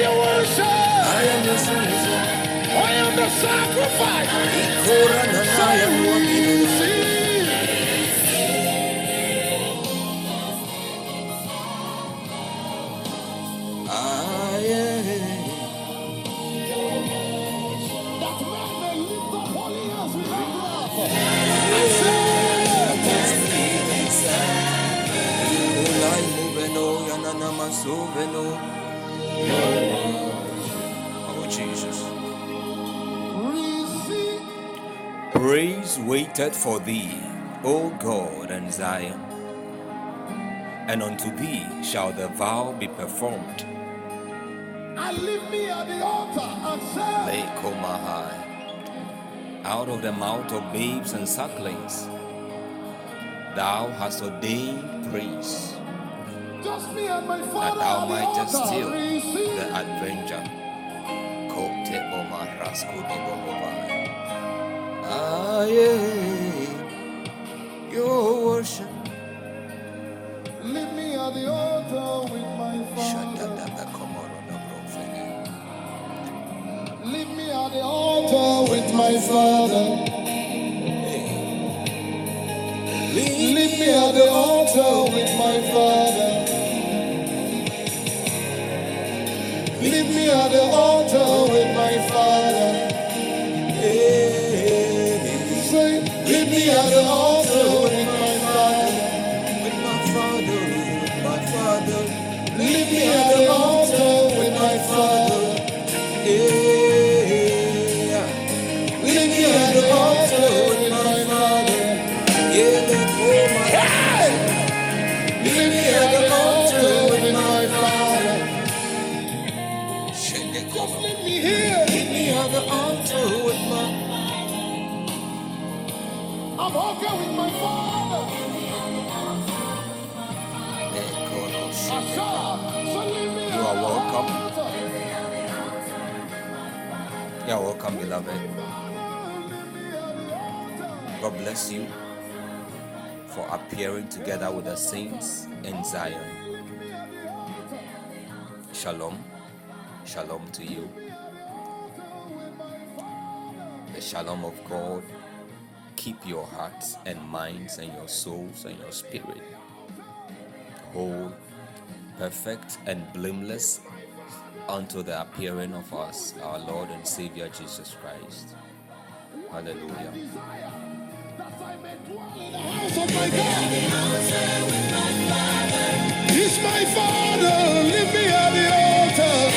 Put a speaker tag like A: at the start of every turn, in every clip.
A: your worship. I am
B: the sacrifice.
A: That man may lift up holy hands without
B: Praise waited for thee, O God and Zion. And unto thee shall the vow be performed.
A: And leave me at the altar and say.
B: Out of the mouth of babes and sucklings, thou hast ordained praise,
A: just me and my
B: that thou mightest
A: altar.
B: still
A: Receive.
B: the avenger. Kote oma rasku Aye, your worship.
A: Leave me at the altar with my father. Leave me at the altar with my father. Leave me at the altar with my father. Leave me at the altar with my father. Say, leave
B: Welcome, beloved. God bless you for appearing together with the saints in Zion. Shalom. Shalom to you. The shalom of God keep your hearts and minds and your souls and your spirit whole, perfect, and blameless unto the appearing of us, our Lord and Savior Jesus Christ. Hallelujah.
A: He's my father. Leave me at the altar.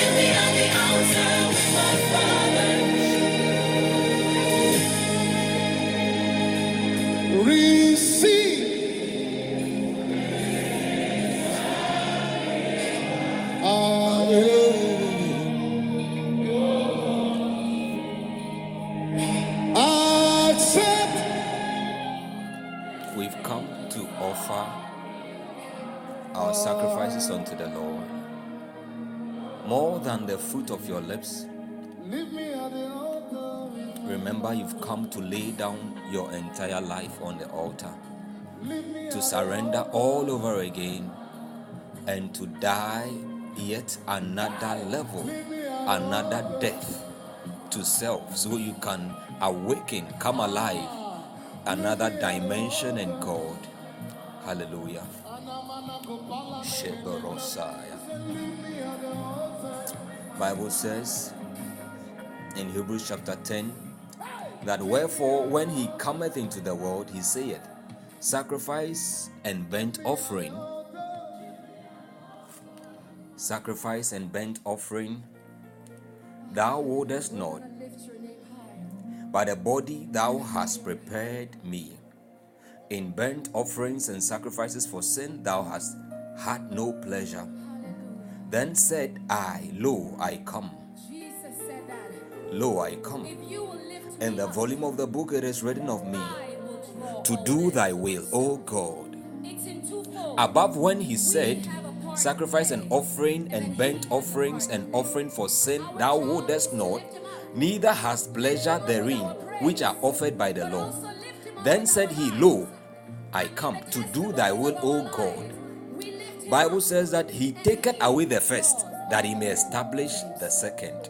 B: Our sacrifices unto the Lord. More than the fruit of your lips,
A: Leave me at the altar.
B: remember you've come to lay down your entire life on the altar, to surrender all over again, and to die yet another level, another death to self, so you can awaken, come alive, another dimension in God. Hallelujah. Bible says in Hebrews chapter 10 that wherefore when he cometh into the world he saith sacrifice and burnt offering. Sacrifice and burnt offering. Thou wouldest not but a body thou hast prepared me in burnt offerings and sacrifices for sin thou hast had no pleasure then said I, Lo, I come.
C: Jesus said that.
B: Lo, I come.
C: If you will lift
B: In the volume of the book it is written of me
C: I will draw
B: to do thy will, O God.
C: It's in twofold.
B: Above when he said,
C: have a part
B: Sacrifice and offering and burnt
C: he has a
B: offerings and offering for sin thou wouldest not,
C: lift him up.
B: neither hast pleasure therein, which are offered by the law.
C: also lift him up
B: Then said he. Lo, I come to do thy will, O God. Bible says that he taketh away the first, that he may establish the second.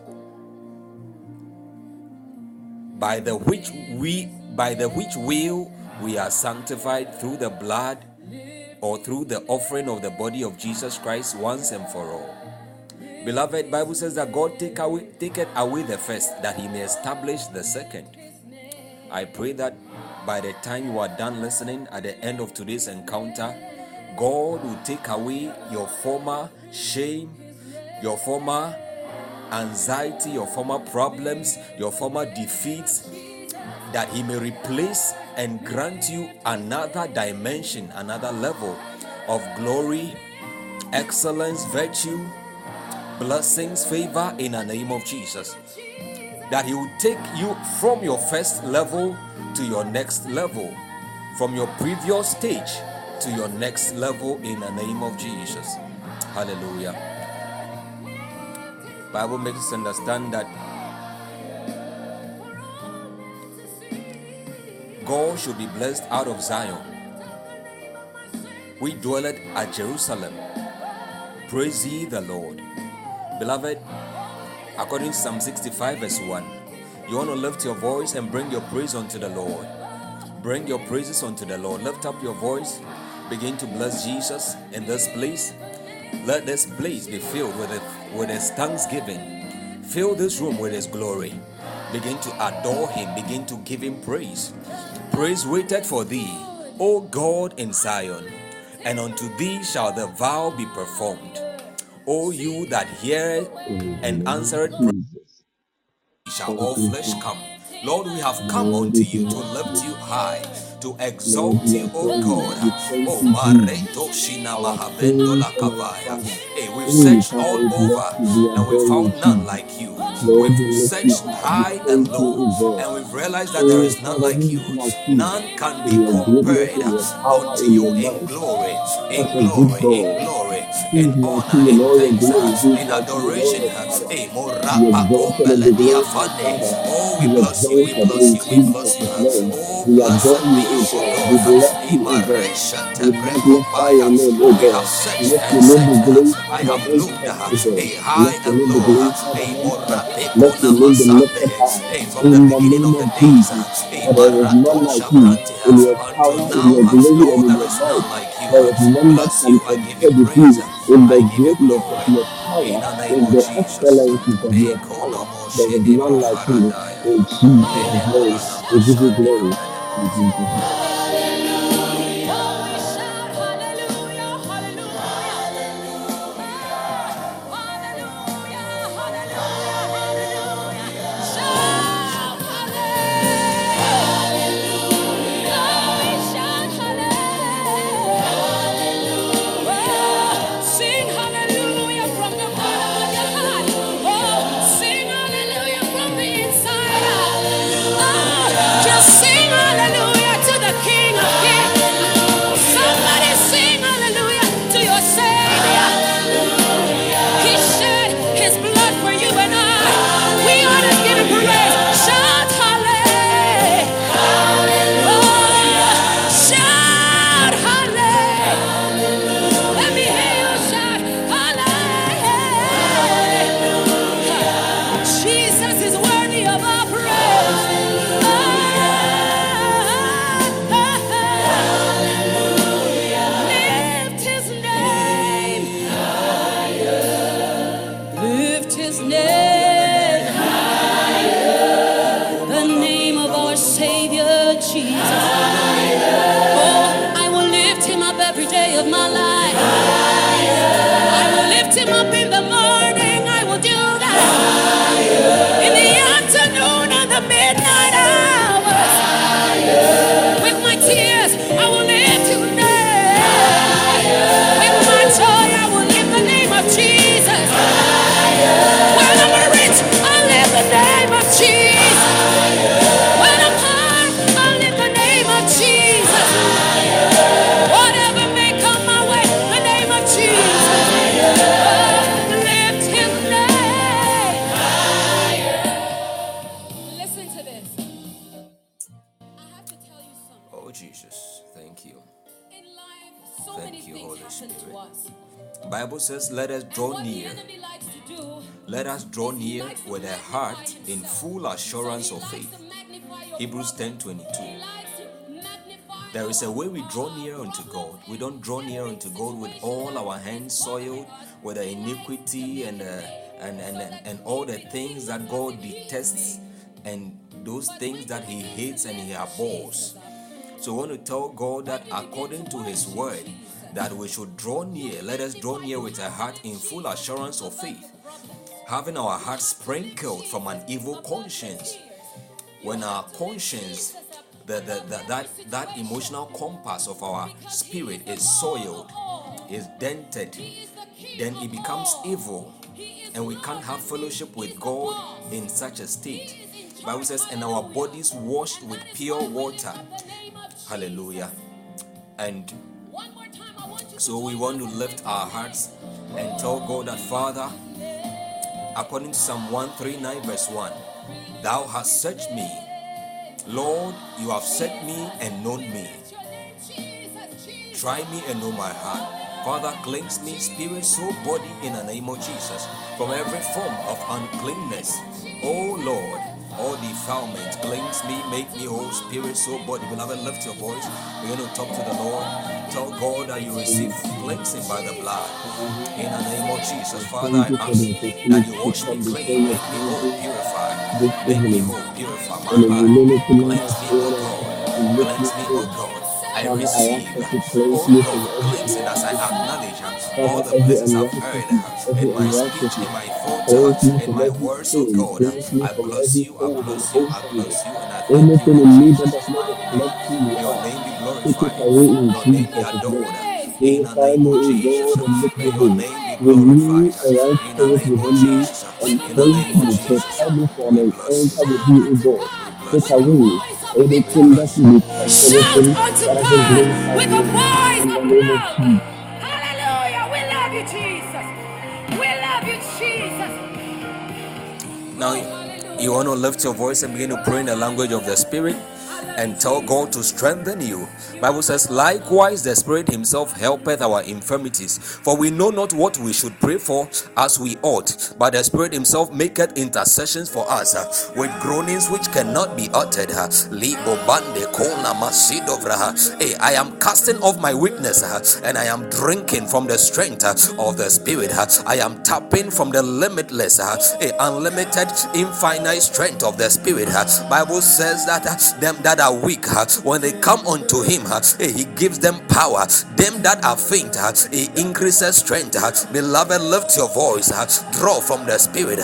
B: By the which we by the which will we are sanctified through the blood or through the offering of the body of Jesus Christ once and for all. Beloved, Bible says that God take away taketh away the first, that he may establish the second. I pray that by the time you are done listening at the end of today's encounter, God will take away your former shame, your former anxiety, your former problems, your former defeats, that He may replace and grant you another dimension, another level of glory, excellence, virtue, blessings, favor in the name of Jesus that he will take you from your first level to your next level, from your previous stage to your next level in the name of Jesus. Hallelujah. Bible makes us understand that God should be blessed out of Zion. We dwelleth at Jerusalem. Praise ye the Lord. Beloved, according to Psalm 65, verse 1. You want to lift your voice and bring your praise unto the Lord. Bring your praises unto the Lord. Lift up your voice. Begin to bless Jesus in this place. Let this place be filled with, it, with His thanksgiving. Fill this room with His glory. Begin to adore Him. Begin to give Him praise. Praise waited for thee, O God in Zion, and unto thee shall the vow be performed. O you that heareth and answereth
D: Jesus. Mm.
B: shall all flesh come. Lord, we have come unto you to lift you high, to exalt you, O God. Oh, Mareto Shina Mahavendo La Kavaya. Hey, we've searched all over and we found none like you. We've searched high and low and we've realized that there is none like you. None can be compared unto you in glory, in glory, in glory, in honor, in thanks, uh, in adoration. Hey. Oh, we bless you, we bless you, we bless you. Oh, be
D: you. We you, O God. Be glorified and
B: have
D: O God. Be glorified
B: A
D: and exalted. Let your be lifted high. You in your power, in your
B: you.
D: In the greatness of your you. In Jesus' name, we give.
B: Kapele.
D: In Jesus' name.
C: 10 22.
B: There is a way we draw near unto God. We don't draw near unto God with all our hands soiled, with the iniquity and, uh, and, and, and, and all the things that God detests and those things that He hates and He abhors. So when want to tell God that according to His word, that we should draw near. Let us draw near with a heart in full assurance of faith, having our hearts sprinkled from an evil conscience when our conscience, the, the, the, that, that emotional compass of our spirit is soiled, is dented, then it becomes evil and we can't have fellowship with God in such a state. Bible says, and our bodies washed with pure water. Hallelujah. And so we want to lift our hearts and tell God that, Father, according to Psalm 139, verse 1, Thou hast searched me. Lord, you have set me and known me. Try me and know my heart. Father, cleanse me, spirit, soul, body, in the name of Jesus, from every form of uncleanness. Oh Lord, all defilement, cleanse me, make me whole, spirit, soul, body. Beloved, lift your voice. We're going to talk to the Lord. Tell God that you receive cleansing by the blood. In the name of Jesus, Father, I ask that you wash me clean, make me whole, purify, make me whole, purify my heart. Cleanse me, O God. Cleanse me,
D: me
B: O. God. I receive,
D: ask that you
B: oh
D: cleanse me from
B: Lord,
D: every
B: cleansing as I acknowledge all the places I've heard in my speech, in my thoughts, in my words, oh. God. I bless you, I bless you, I bless you, and I thank you,
D: in me that does not reflect you
B: your name be glorified. Your name be adored. In the name of Jesus.
D: God, and make
B: May your name be glorified. In the name of
D: me
B: Jesus. In the name of. Jesus.
D: Prepare me for an
B: We bless you.
D: with you, O God.
B: We
D: Take away
B: We
D: anything that
B: bless
D: will
B: you.
D: detest,
C: shout
D: anything
C: unto
D: that doesn't
C: God
D: glorify
C: with a
D: you.
C: voice
D: In the
C: of
D: name of
C: love.
D: Jesus.
C: Hallelujah. We love you, Jesus. We love you, Jesus.
B: Now, you want to lift your voice and begin to pray in the language of the Spirit and tell God to strengthen you. Bible says, likewise the Spirit Himself helpeth our infirmities, for we know not what we should pray for as we ought, but the Spirit Himself maketh intercessions for us uh, with groanings which cannot be uttered. uh. Hey, I am casting off my weakness uh, and I am drinking from the strength uh, of the Spirit. uh. I am tapping from the limitless, uh, hey, unlimited, infinite strength of the Spirit. Bible says that them that are weak, when they come unto Him, uh, He gives them power. Them that are faint, uh, He increases strength. uh. Beloved, lift your voice, draw from the Spirit.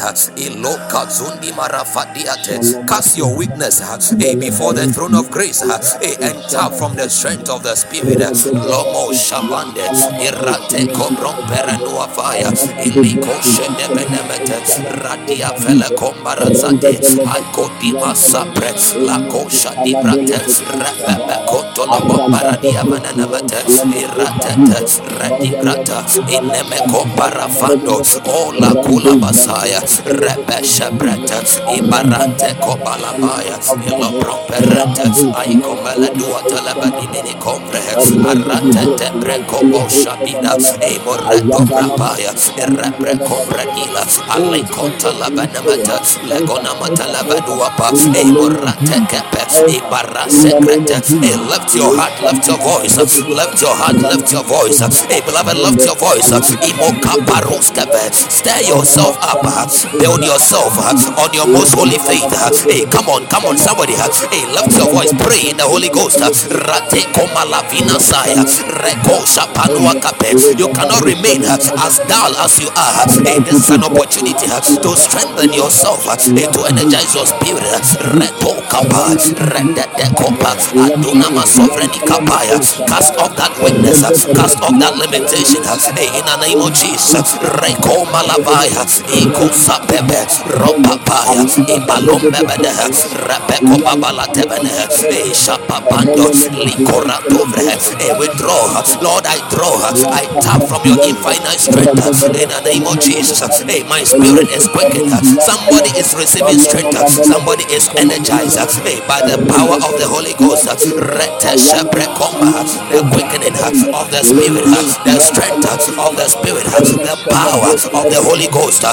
B: Cast your weakness uh, before the throne of grace hey, and tap from the strength of the Spirit. Lomo shabande irate kobrom perenua fire iliko shedebenemete radia fele kombarazade akoti masapre lako shadibrate rebebe koto la bombaradia ineme komparafando ola kula basaya rebe shebrete ibarate kobalabaya ilobroperete aikomele duatele badinini komprehe arate tebre kobo shabida emoreto brapaya rebre kompredila alekota labanamata legona kepe
D: Help
B: sekrete
D: of
B: hey, lift your heart lift your voice. Lift your heart lift your voice. Hey beloved lift your voice. Stir yourself up. Build yourself on your most holy faith. Hey come on come on somebody. Hey lift your voice. Pray in the holy ghost. Rate komalavina saya. Reko shapanua kape. You cannot remain as dull as you are. Hey this is an opportunity to strengthen yourself. Hey to energize your spirit. Reto kapa redede kopa aduna masofreni kapaya. Cast off that weakness cast off that limitation. In the name of jesus reko malavaya iko sapebe ropapaya ibalombebede repeko babalatebene hey shapapando likoratovre hey withdraw lord i draw. I tap from your infinite strength in the name of jesus hey my spirit is quickened. Somebody is receiving strength. Somebody is energized. Hey by the power power of the Holy Ghost, uh, Rete Shebrekomba, uh, the quickening uh, of the Spirit, the strength of the Spirit, the power of the Holy Ghost,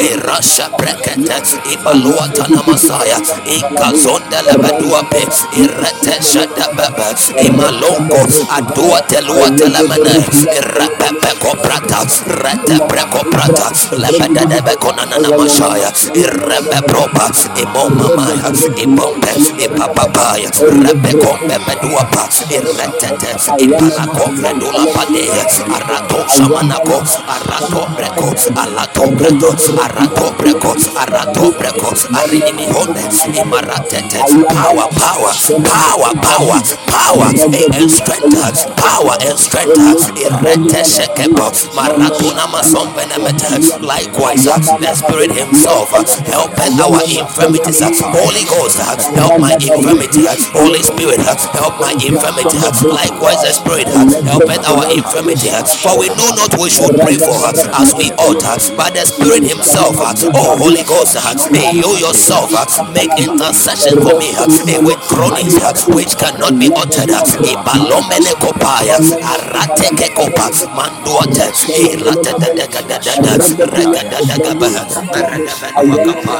B: Irasha Brekete, Ibalua Tanamasaya, Ikazonda Lebeduape, Irete Shadababa, Imalongo, Adua Telua Telemene, Irrepepe Koprata, Rete Prekoprata, Lebede Bekonana Mashaya, Irrebe Propa, Imoma Maya, Ibombe, Ipapapaya, Rebekombe Beduapa, Irretete, Ipalako Fredula Arato Shamanako, Arato Breko, Alato Breto, Arato Breko, Arato Breko, Arini Honde, Imaratete, power, power, power, power, power, and strength, power and strength, Irrete Shekepo, Maratuna Masombenemete, likewise, the Spirit Himself, help our infirmities, Holy Ghost, help my infirmity, Holy Spirit, help my infirmity, likewise, the Spirit, help our infirmity, for we know not we should pray for us as we ought, but the Spirit Himself, oh Holy Ghost, may you yourself make intercession for me with groanings which cannot be uttered. Ibalomene kopaya, arateke kopa, regadadagaba, meredabedwakapaya,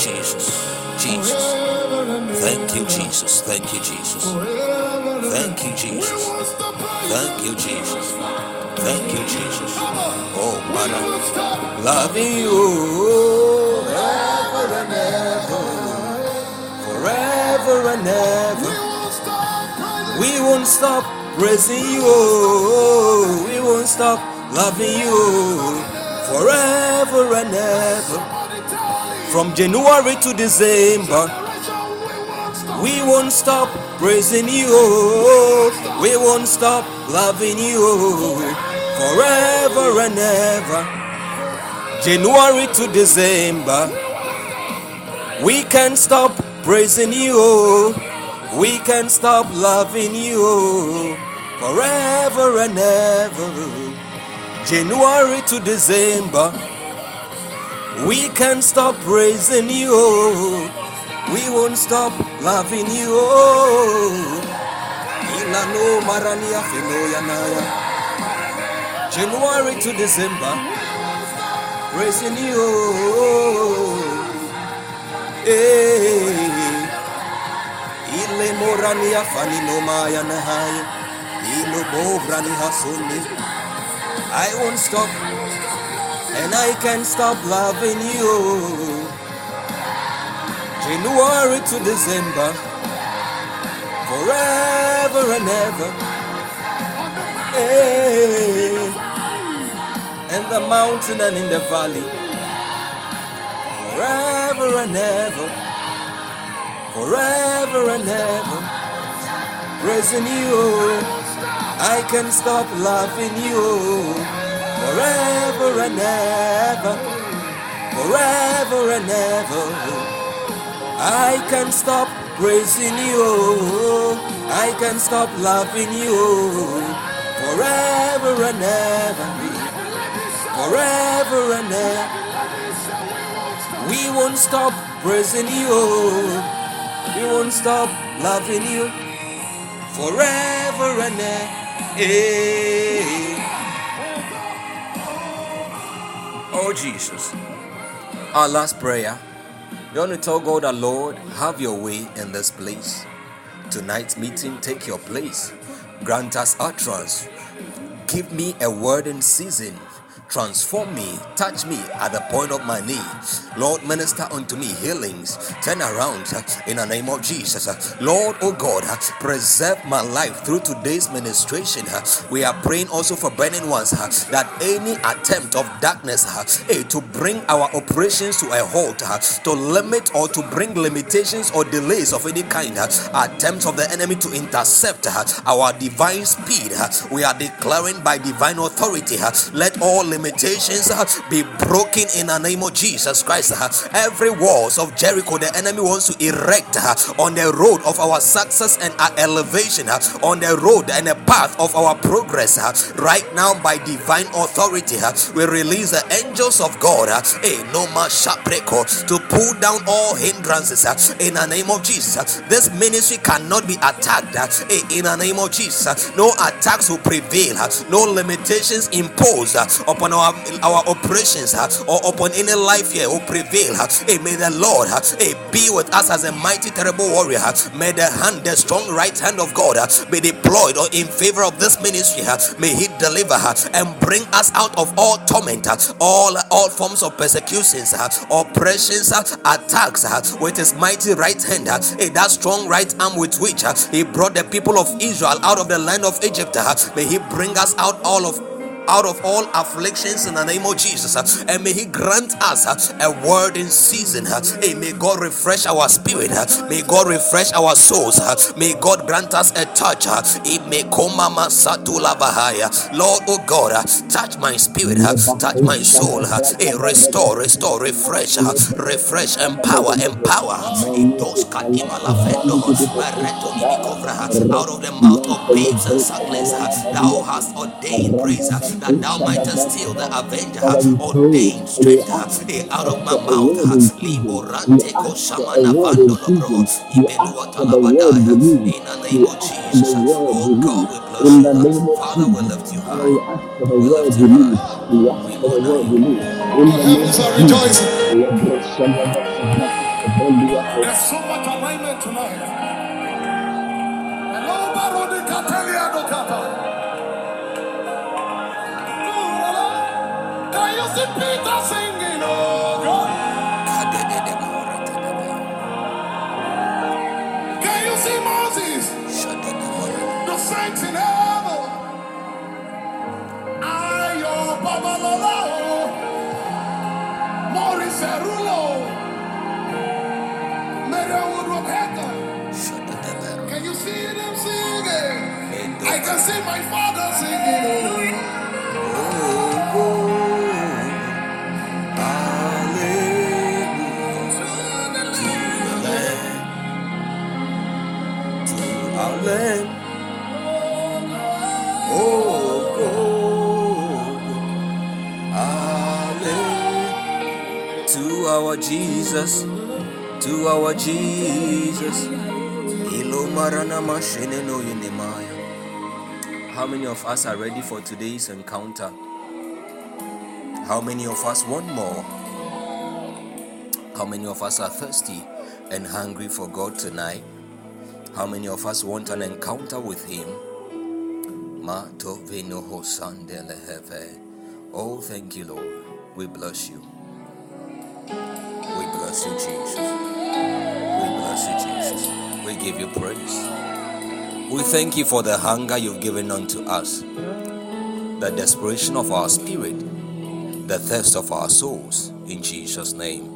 B: Jesus. Jesus. Thank you, Jesus. Thank you, Jesus. Thank you, Jesus. Thank you, Jesus. Thank you, Jesus. Oh, Father. Loving you forever and ever. Forever and ever. We won't stop praising you. We won't stop loving you forever and ever. From January to December. We won't stop praising you. We won't stop loving you forever and ever. January to December. We can't stop praising you. We can't stop loving you forever and ever. January to December. We can't stop praising you. We won't stop loving you. Ilano marania finoya naya. January to December. Praising you. Hey. Ile morania fanino maya nahaya. Ilo bobrani hasuni. I won't stop and I can't stop loving you. January to December, forever and ever. Hey. In the mountain and in the valley, forever and ever, forever and ever. Praising you, I can't stop loving you forever and ever, forever and ever. I can stop praising you. I can stop loving you forever and ever, forever and ever. We won't stop praising you. We won't stop loving you forever and ever. Oh Jesus. Our last prayer. You want to tell God our Lord, have your way in this place. Tonight's meeting, take your place. Grant us utterance. Give me a word in season. Transform me, touch me at the point of my need. Lord, minister unto me healings. Turn around uh, in the name of Jesus. Uh, Lord, oh God, uh, preserve my life through today's ministration. We are praying also for burning ones that any attempt of darkness eh, to bring our operations to a halt, to limit or to bring limitations or delays of any kind, attempts of the enemy to intercept our divine speed, we are declaring by divine authority, let all limitations Uh, be broken in the name of Jesus Christ. Uh. Every walls of Jericho the enemy wants to erect uh, on the road of our success and our elevation, on the road and the path of our progress. Right now, by divine authority, we release the angels of God, eh, to pull down all hindrances in the name of Jesus. This ministry cannot be attacked eh, in the name of Jesus. No attacks will prevail, no limitations imposed upon our, our operations or upon any life here will prevail. Hey, may the Lord hey, be with us as a mighty, terrible warrior. May the hand, the strong right hand of God be deployed in favor of this ministry. May He deliver and bring us out of all torment, all all forms of persecutions, oppressions, attacks with His mighty right hand. Hey, that strong right arm with which He brought the people of Israel out of the land of Egypt. May He bring us out all of out of all afflictions in the name of Jesus. And may He grant us a word in season. Hey, may God refresh our spirit. May God refresh our souls. May God grant us a touch. Lord, oh God, touch my spirit, touch my soul. Hey, restore, restore, refresh, refresh, empower, empower. Out of the mouth of babes and sucklings, thou hast ordained praise that thou mightest steal the avenger have ordained straight out of my mouth. Liborante koshamana vandolobro ibelua talabadaya in the name of Jesus. Oh God we bless you Father we lift you high. we lift you high. We honor you.
A: the heavens are rejoicing there's so much alignment tonight I can see my father singing.
B: Amen. Oh, oh, oh. Amen. To our Jesus, to our Jesus. How many of us are ready for today's encounter? How many of us want more? How many of us are thirsty and hungry for God tonight? How many of us want an encounter with Him? Oh, thank you, Lord. We bless you. We bless you, Jesus. We bless you, Jesus. We give you praise. We thank you for the hunger you've given unto us, the desperation of our spirit, the thirst of our souls. In Jesus' name.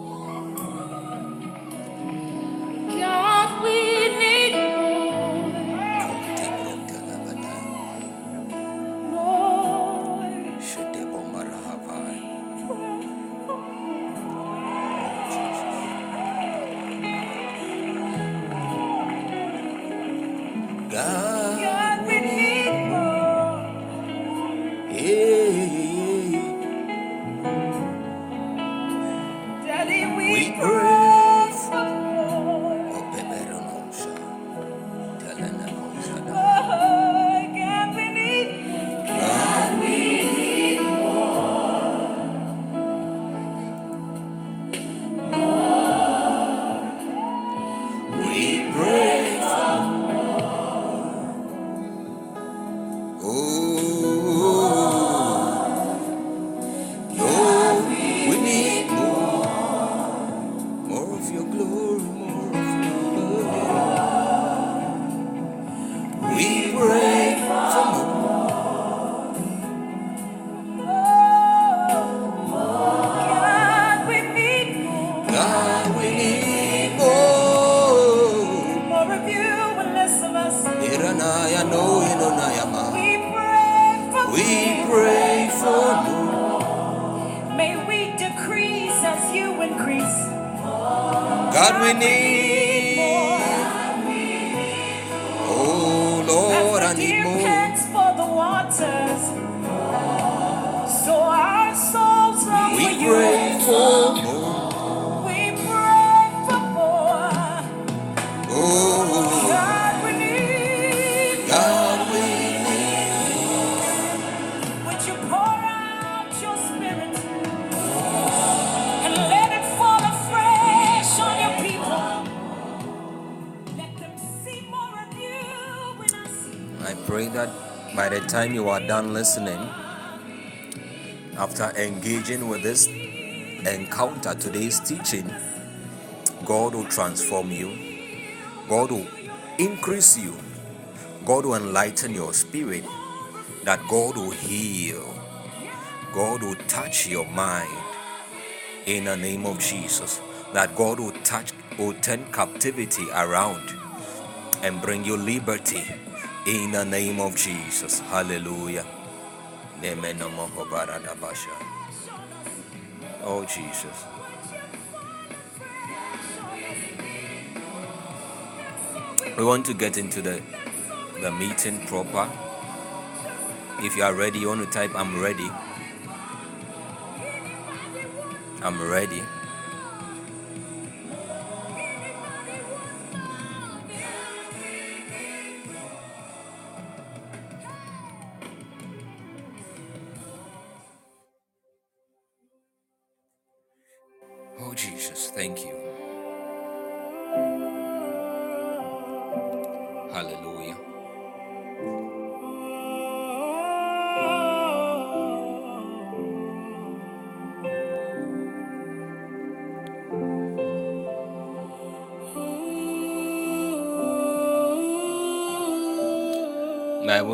B: Engaging with this encounter, today's teaching, God will transform you, God will increase you, God will enlighten your spirit, that God will heal, God will touch your mind in the name of Jesus, that God will touch, will turn captivity around and bring you liberty in the name of Jesus. Hallelujah. Nemenomohobaradabasha. Oh, Jesus. We want to get into the, the meeting proper. If you are ready, you want to type, I'm ready. I'm ready.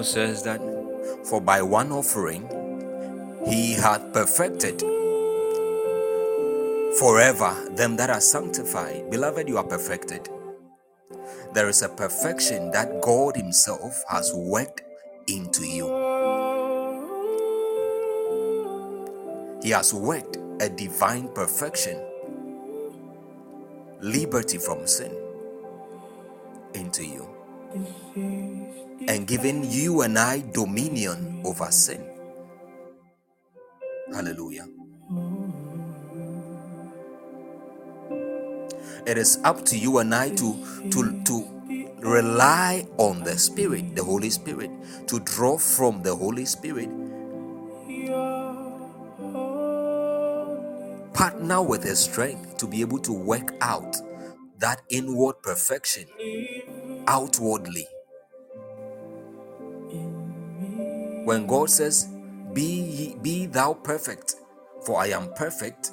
B: Bible says that for by one offering he hath perfected forever them that are sanctified. Beloved, you are perfected. There is a perfection that God Himself has worked into you. He has worked a divine perfection, liberty from sin given you and I dominion over sin. Hallelujah. It is up to you and I to to to rely on the Spirit, the Holy Spirit, to draw from the Holy Spirit. Partner with His strength to be able to work out that inward perfection outwardly. When God says, "Be ye, be thou perfect, for I am perfect,"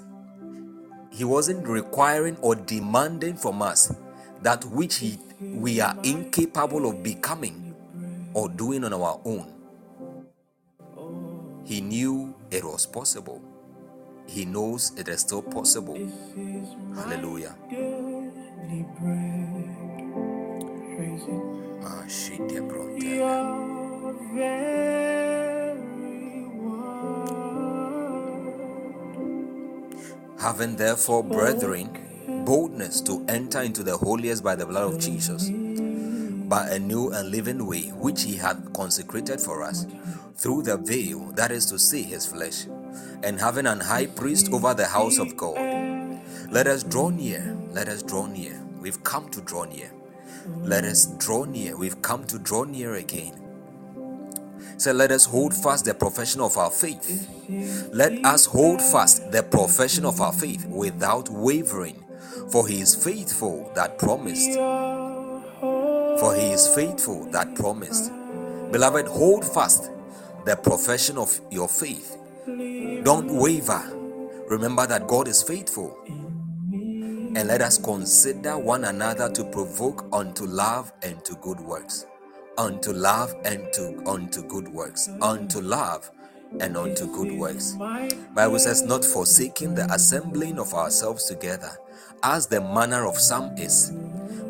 B: He wasn't requiring or demanding from us that which he, we are incapable of becoming or doing on our own. He knew it was possible. He knows it is still possible. Hallelujah. Ah, shit, Having therefore, brethren, boldness to enter into the holiest by the blood of Jesus, by a new and living way which he hath consecrated for us, through the veil, that is to say, his flesh, and having an high priest over the house of God. Let us draw near, let us draw near. We've come to draw near. Let us draw near. We've come to draw near again. So let us hold fast the profession of our faith. Let us hold fast the profession of our faith without wavering, for he is faithful that promised. For he is faithful that promised. Beloved, hold fast the profession of your faith. Don't waver. Remember that God is faithful. And let us consider one another to provoke unto love and to good works. Unto love and to unto good works. Unto love and unto good works. Bible says, not forsaking the assembling of ourselves together, as the manner of some is,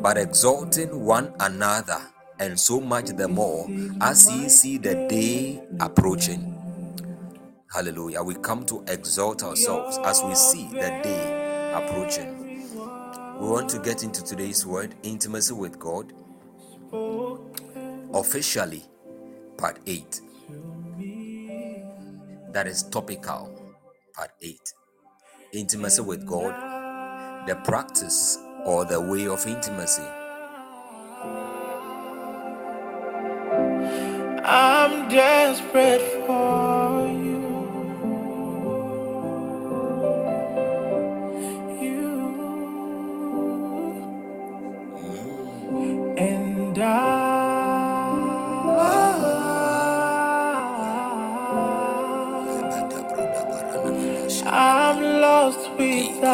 B: but exalting one another, and so much the more as ye see the day approaching. Hallelujah. We come to exalt ourselves as we see the day approaching. We want to get into today's word intimacy with God officially, part 8. That is topical, part 8. Intimacy with God, the practice or the way of intimacy.
C: I'm desperate for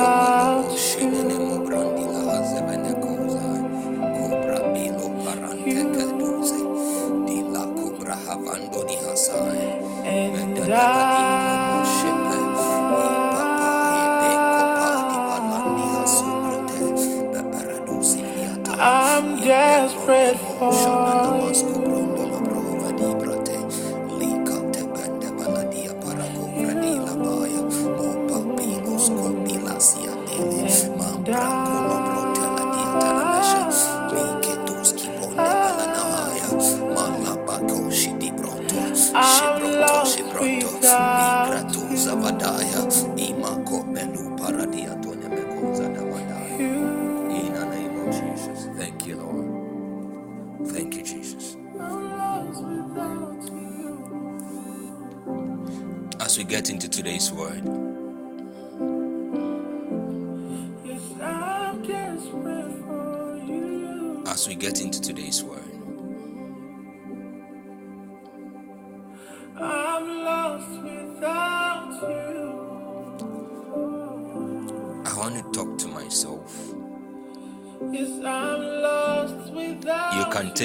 C: without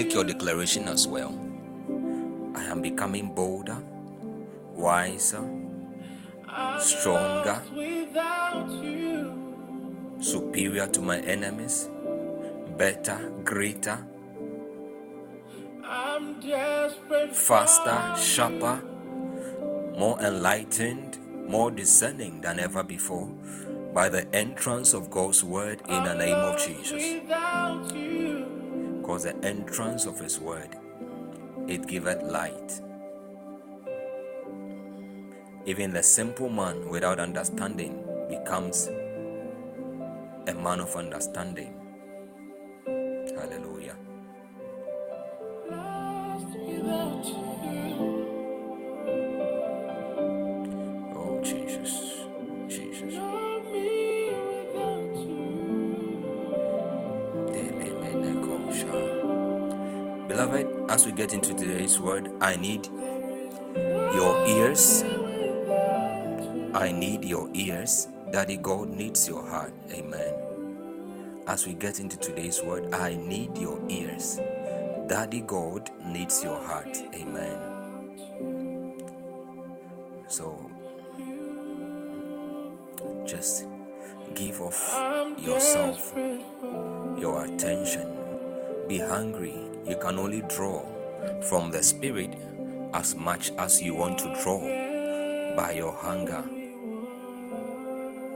B: take your declaration as well. I am becoming bolder, wiser, stronger, superior to my enemies, better, greater, faster, sharper, more enlightened, more discerning than ever before by the entrance of God's word in the name of Jesus. Because the entrance of His word, it giveth light. Even the simple man without understanding becomes a man of understanding. Hallelujah. As we get into today's word, I need your ears. I need your ears. Daddy God needs your heart. Amen. As we get into today's word, I need your ears. Daddy God needs your heart. Amen. So just give off yourself your attention. Be hungry. You can only draw from the Spirit as much as you want to draw by your hunger.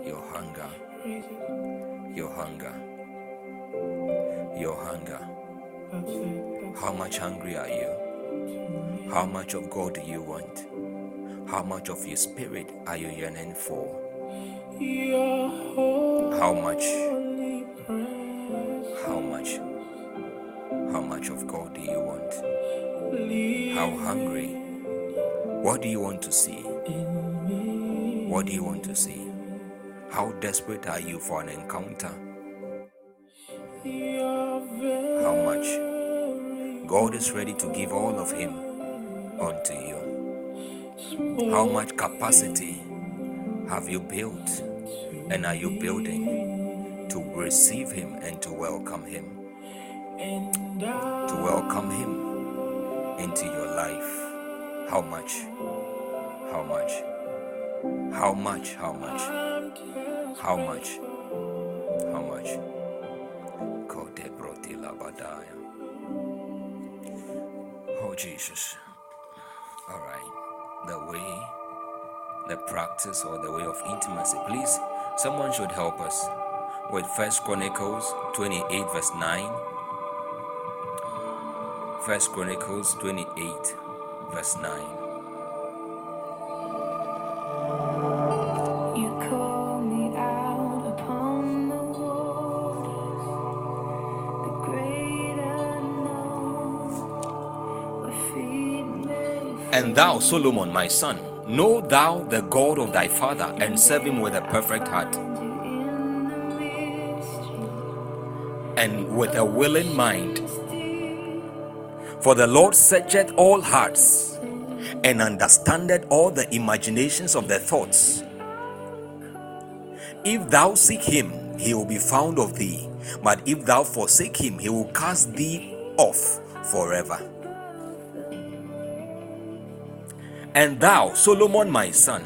B: Your hunger. Your hunger. Your hunger. How much hungry are you? How much of God do you want? How much of your spirit are you yearning for? How much? How much? How much of God do you want? How hungry? What do you want to see? What do you want to see? How desperate are you for an encounter? How much? God is ready to give all of Him unto you. How much capacity have you built and are you building to receive Him and to welcome Him? To welcome Him into your life. How much? How much? How much? How much? How much? How much? Oh, Jesus. All right. The way, the practice, or the way of intimacy. Please, someone should help us with First Chronicles 28, verse 9. First Chronicles 28, verse 9.
C: You call me out upon the waters, the great unknown, where feet may
B: And thou, Solomon, my son, know thou the God of thy father, and serve him with a perfect heart
C: find you in the mystery.
B: and with a willing mind. For the Lord searcheth all hearts, and understandeth all the imaginations of the thoughts. If thou seek him, he will be found of thee. But if thou forsake him, he will cast thee off forever. And thou, Solomon, my son,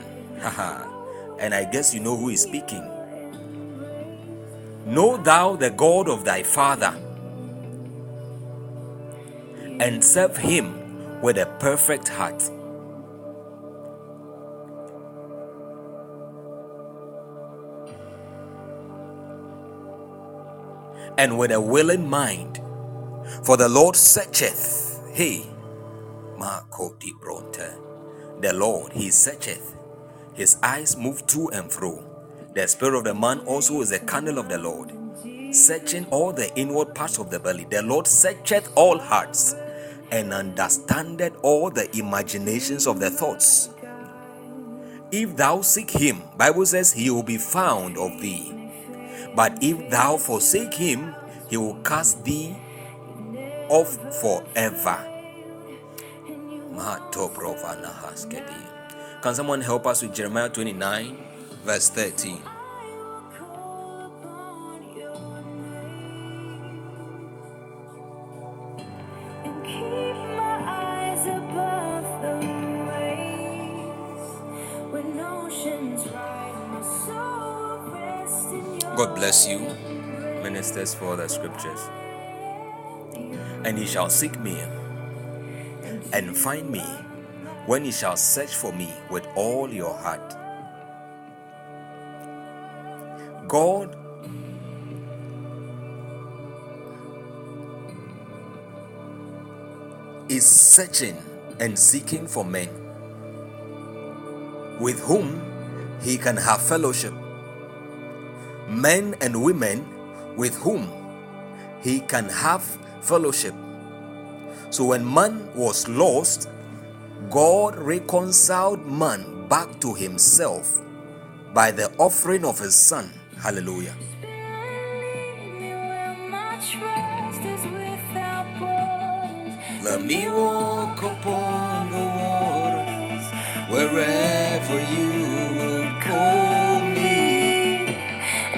B: and I guess you know who is speaking. Know thou the God of thy father, and serve him with a perfect heart. And with a willing mind, for the Lord searcheth, He, Marco di Bronte, the Lord, he searcheth, his eyes move to and fro. The spirit of the man also is a candle of the Lord, searching all the inward parts of the belly. The Lord searcheth all hearts and understandeth all the imaginations of the thoughts. If thou seek him, Bible says he will be found of thee. But if thou forsake him, he will cast thee off forever. Can someone help us with Jeremiah 29, verse 13? God bless you, ministers, for the scriptures. And ye shall seek me and find me when ye shall search for me with all your heart. God is searching and seeking for men with whom he can have fellowship men and women with whom he can have fellowship. So when man was lost, God reconciled man back to himself by the offering of his son. Hallelujah. Let me walk upon the waters wherever you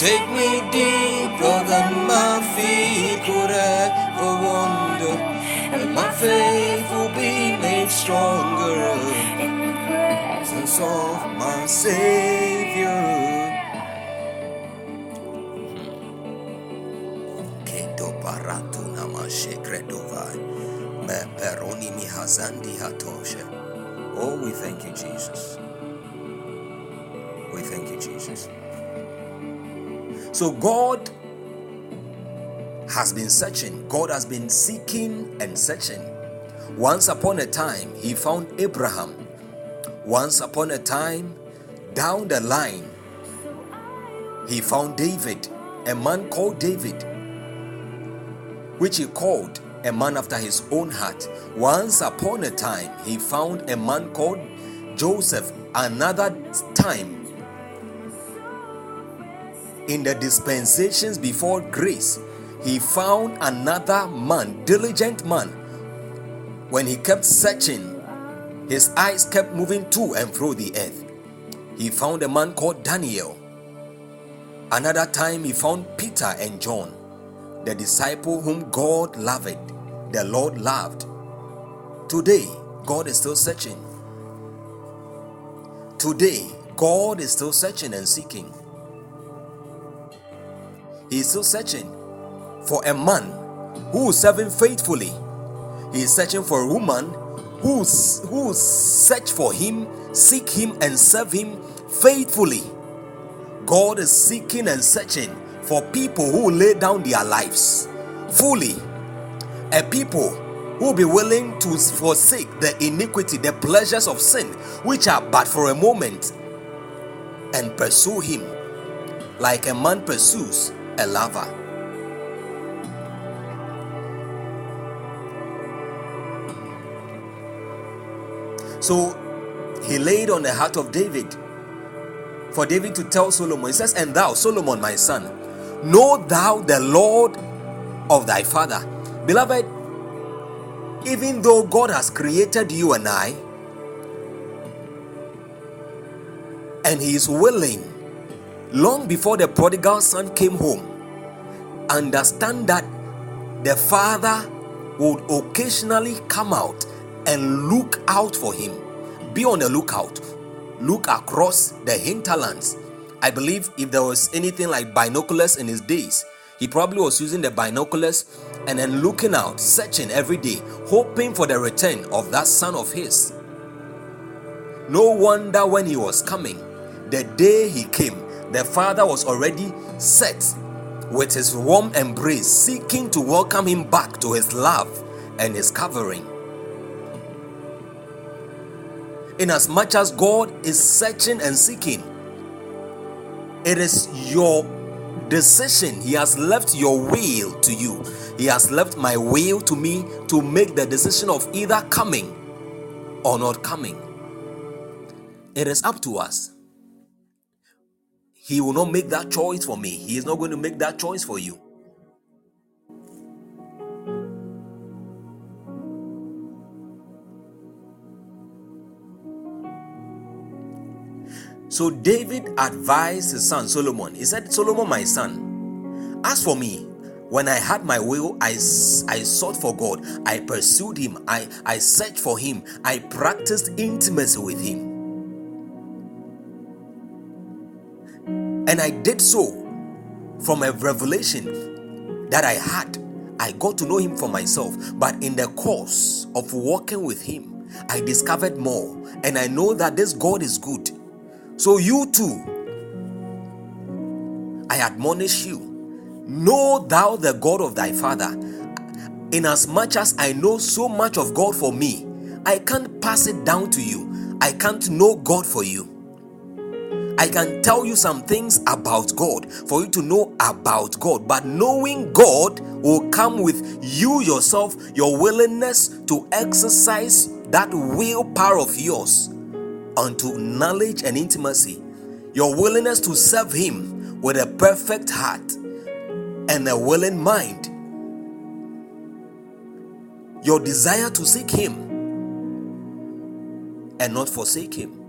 B: Take me deeper than my feet could ever wander, and my faith will be made stronger in the presence of my Savior. Kendo baratu namashe kredovai, me peroni mi hazandi hatoshe. Oh, we thank you, Jesus. We thank you, Jesus. So God has been searching, God has been seeking and searching. Once upon a time, He found Abraham. Once upon a time, down the line, He found David, a man called David, which He called a man after His own heart. Once upon a time, He found a man called Joseph. Another time, in the dispensations before grace, he found another man, diligent man. When he kept searching His eyes kept moving to and fro the earth. He found a man called Daniel. Another time, he found Peter and John, the disciple whom God loved, the Lord loved. Today, God is still searching. Today, God is still searching and seeking. He is still searching for a man who is serving faithfully. He is searching for a woman who who search for him, seek him, and serve him faithfully. God is seeking and searching for people who lay down their lives fully, a people who will be willing to forsake the iniquity, the pleasures of sin, which are but for a moment, and pursue Him like a man pursues a lover. So he laid on the heart of David for David to tell Solomon, he says, And thou, Solomon, my son, know thou the Lord of thy father. Beloved, even though God has created you and I, and He is willing, long before the prodigal son came home, understand that the father would occasionally come out and look out for him. Be on the lookout. Look across the hinterlands. I believe if there was anything like binoculars in his days, he probably was using the binoculars and then looking out, searching every day, hoping for the return of that son of his. No wonder when he was coming, the day he came, the father was already set with his warm embrace, seeking to welcome him back to his love and his covering. Inasmuch as God is searching and seeking, it is your decision. He has left your will to you. He has left my will to me to make the decision of either coming or not coming. It is up to us. He will not make that choice for me. He is not going to make that choice for you. So David advised his son Solomon. He said, Solomon, my son, as for me, when I had my will, I, I sought for God. I pursued him. I, I searched for him. I practiced intimacy with him. And I did so from a revelation that I had. I got to know him for myself. But in the course of walking with him, I discovered more. And I know that this God is good. So you too, I admonish you, know thou the God of thy father. Inasmuch as I know so much of God for me, I can't pass it down to you. I can't know God for you. I can tell you some things about God for you to know about God, but knowing God will come with you yourself, your willingness to exercise that willpower of yours unto knowledge and intimacy, your willingness to serve Him with a perfect heart and a willing mind, your desire to seek Him and not forsake Him.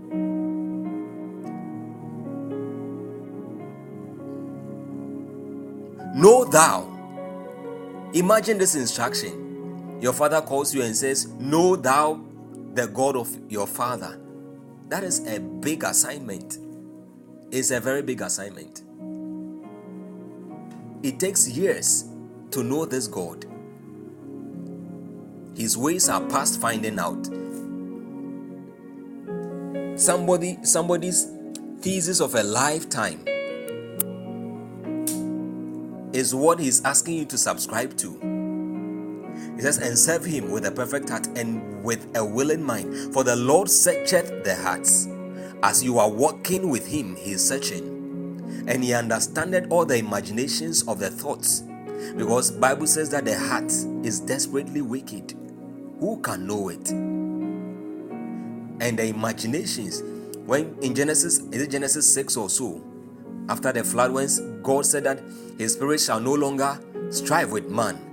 B: Know thou. Imagine this instruction. Your father calls you and says, Know thou the God of your father. That is a big assignment. It's a very big assignment. It takes years to know this God. His ways are past finding out. Somebody, somebody's thesis of a lifetime is what he's asking you to subscribe to. He says, and serve him with a perfect heart and with a willing mind. For the Lord searcheth the hearts. As you are walking with him, he is searching. And he understandeth all the imaginations of the thoughts. Because Bible says that the heart is desperately wicked. Who can know it? And the imaginations, when in Genesis, is it Genesis 6 or so? After the flood, when God said that his spirit shall no longer strive with man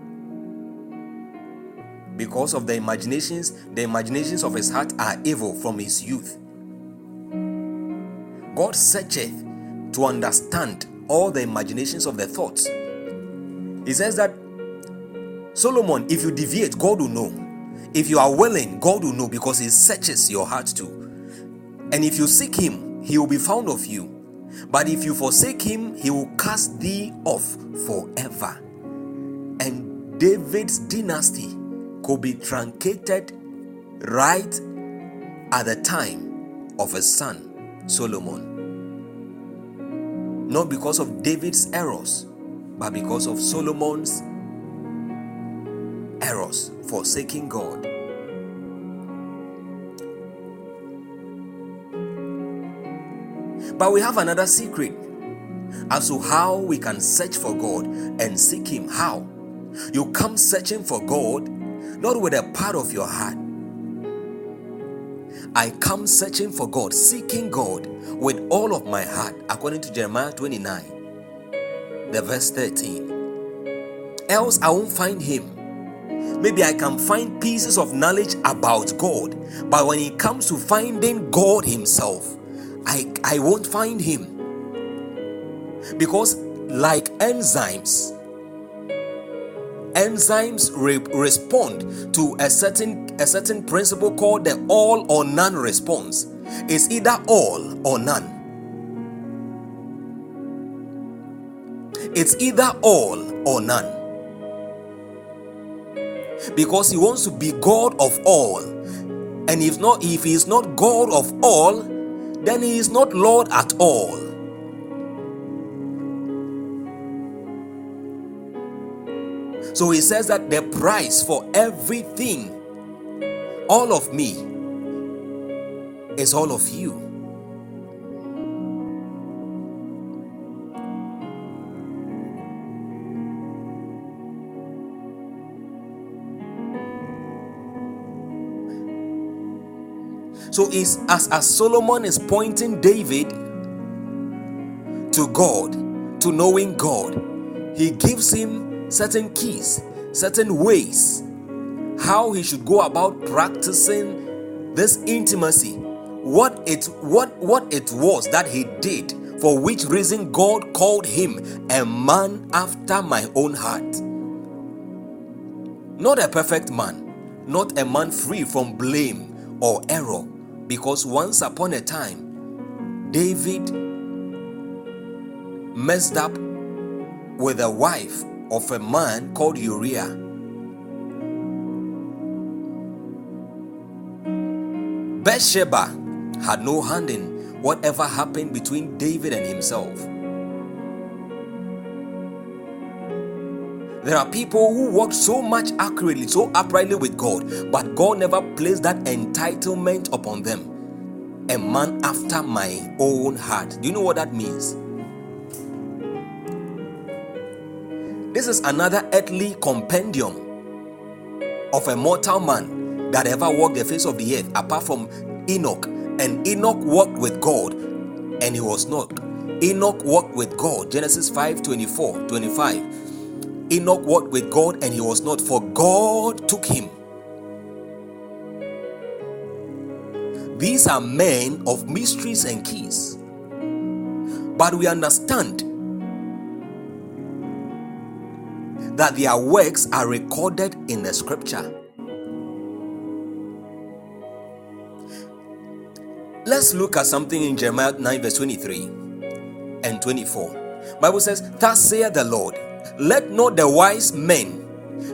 B: because of the imaginations, the imaginations of his heart are evil from his youth. God searcheth to understand all the imaginations of the thoughts. He says that Solomon, if you deviate, God will know. If you are willing, God will know because He searches your heart too. And if you seek Him, He will be found of you. But if you forsake Him, He will cast thee off forever. And David's dynasty could be truncated right at the time of his son Solomon. Not because of David's errors, but because of Solomon's errors, forsaking God. But we have another secret as to how we can search for God and seek Him. How? You come searching for God not with a part of your heart. I come searching for God, seeking God with all of my heart, according to Jeremiah 29, the verse 13. Else I won't find Him. Maybe I can find pieces of knowledge about God, but when it comes to finding God Himself, I, I won't find Him. Because, like enzymes, enzymes re- respond to a certain a certain principle called the all or none response. It's either all or none. It's either all or none because he wants to be God of all. And if not, if he is not God of all, then he is not Lord at all. So he says that the price for everything, all of me, is all of you. So is as, as Solomon is pointing David to God, to knowing God, he gives him certain keys, certain ways how he should go about practicing this intimacy. What it what what it was that he did, for which reason God called him a man after my own heart. Not a perfect man, not a man free from blame or error because once upon a time, David messed up with a wife of a man called Uriah. Bathsheba had no hand in whatever happened between David and himself. There are people who walk so much accurately, so uprightly with God, but God never placed that entitlement upon them. A man after my own heart. Do you know what that means? This is another earthly compendium of a mortal man that ever walked the face of the earth, apart from Enoch. And Enoch walked with God, and he was not. Enoch walked with God. Genesis 5 24, 25. Enoch walked with God and he was not, for God took him. These are men of mysteries and keys. But we understand that their works are recorded in the scripture. Let's look at something in Jeremiah 9, verse 23 and 24. Bible says, Thus saith the Lord let not the wise man,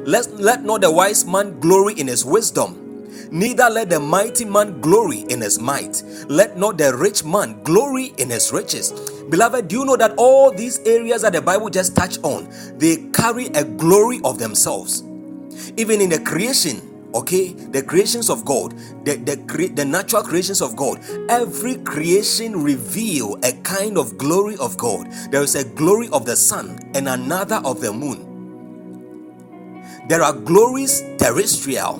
B: let, let not the wise man glory in his wisdom, neither let the mighty man glory in his might. Let not the rich man glory in his riches. Beloved, do you know that all these areas that the Bible just touched on, they carry a glory of themselves. Even in the creation, okay? The creations of god. The, the the natural creations of god. Every creation reveal a kind of glory of god. There is a glory of the sun and another of the moon. There are glories terrestrial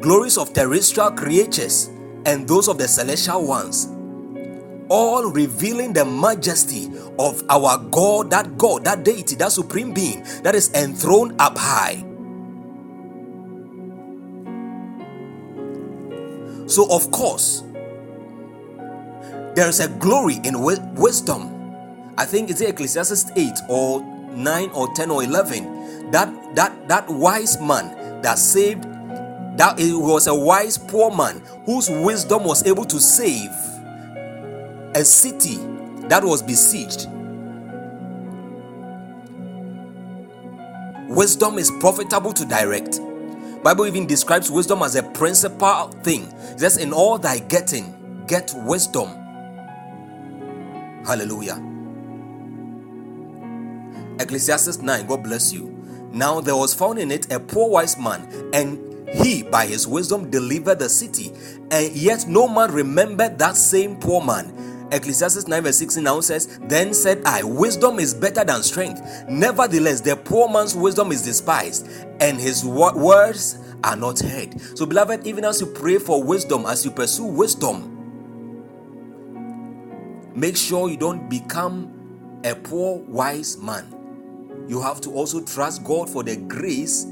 B: glories of terrestrial creatures and those of the celestial ones all revealing the majesty of our god that god that deity that supreme being that is enthroned up high So, of course, there is a glory in wisdom. I think it's Ecclesiastes 8 or 9 or 10 or 11 that that that wise man that saved that it was a wise poor man whose wisdom was able to save a city that was besieged. Wisdom is profitable to direct bible even describes wisdom as a principal thing. It says in all thy getting get wisdom. Hallelujah. Ecclesiastes 9 god bless you. Now there was found in it a poor wise man and he by his wisdom delivered the city and yet no man remembered that same poor man Ecclesiastes 9 verse 16 now says, Then said I, Wisdom is better than strength. Nevertheless, the poor man's wisdom is despised, and his wo- words are not heard. So, beloved, even as you pray for wisdom, as you pursue wisdom, make sure you don't become a poor wise man. You have to also trust God for the grace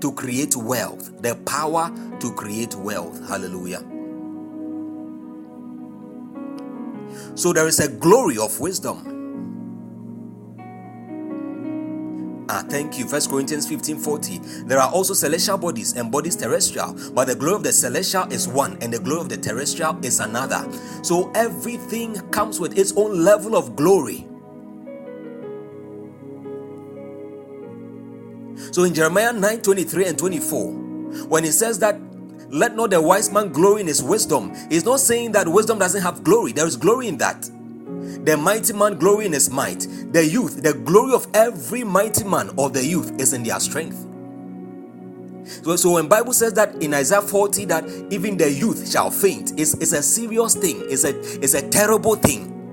B: to create wealth, the power to create wealth. Hallelujah. So there is a glory of wisdom. Ah, thank you. First Corinthians 15 40. There are also celestial bodies and bodies terrestrial, but the glory of the celestial is one, and the glory of the terrestrial is another. So everything comes with its own level of glory. So in Jeremiah 9 23 and 24, when it says that let not the wise man glory in his wisdom, he's not saying that wisdom doesn't have glory. There is glory in that. The mighty man glory in his might. The youth, the glory of every mighty man or the youth is in their strength. So, so when Bible says that in Isaiah 40 that even the youth shall faint, it's, it's a serious thing, it's a it's a terrible thing.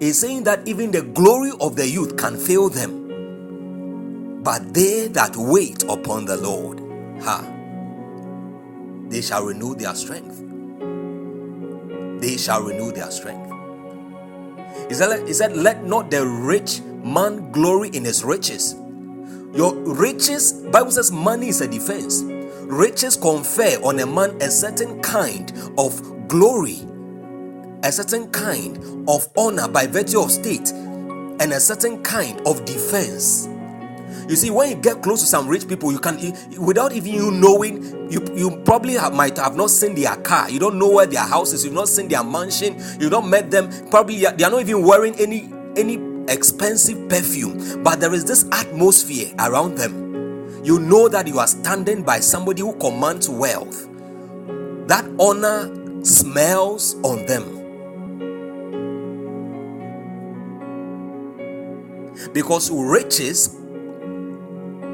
B: It's saying that even the glory of the youth can fail them. But they that wait upon the Lord, ha, they shall renew their strength. They shall renew their strength. He said, he said, Let not the rich man glory in his riches. Your riches, Bible says money is a defense. Riches confer on a man a certain kind of glory, a certain kind of honor by virtue of state, and a certain kind of defense. You see, when you get close to some rich people, you can, without even you knowing, you you probably have, might have not seen their car. You don't know where their house is. You've not seen their mansion. You've not met them. Probably they are not even wearing any any expensive perfume. But there is this atmosphere around them. You know that you are standing by somebody who commands wealth. That honor smells on them. Because riches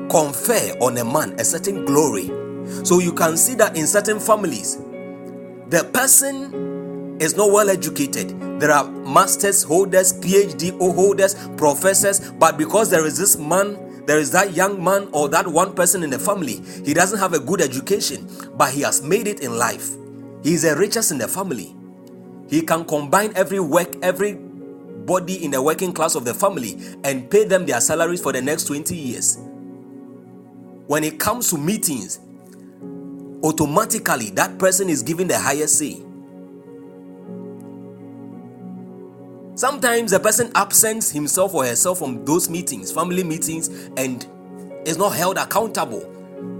B: confer on a man a certain glory. So you can see that in certain families, the person is not well educated. There are masters holders, PhD holders, professors, but because there is this man, there is that young man or that one person in the family, he doesn't have a good education, but he has made it in life. He is the richest in the family. He can combine every work, every body in the working class of the family and pay them their salaries for the next 20 years when it comes to meetings, automatically that person is given the highest say. Sometimes a person absents himself or herself from those meetings, family meetings, and is not held accountable.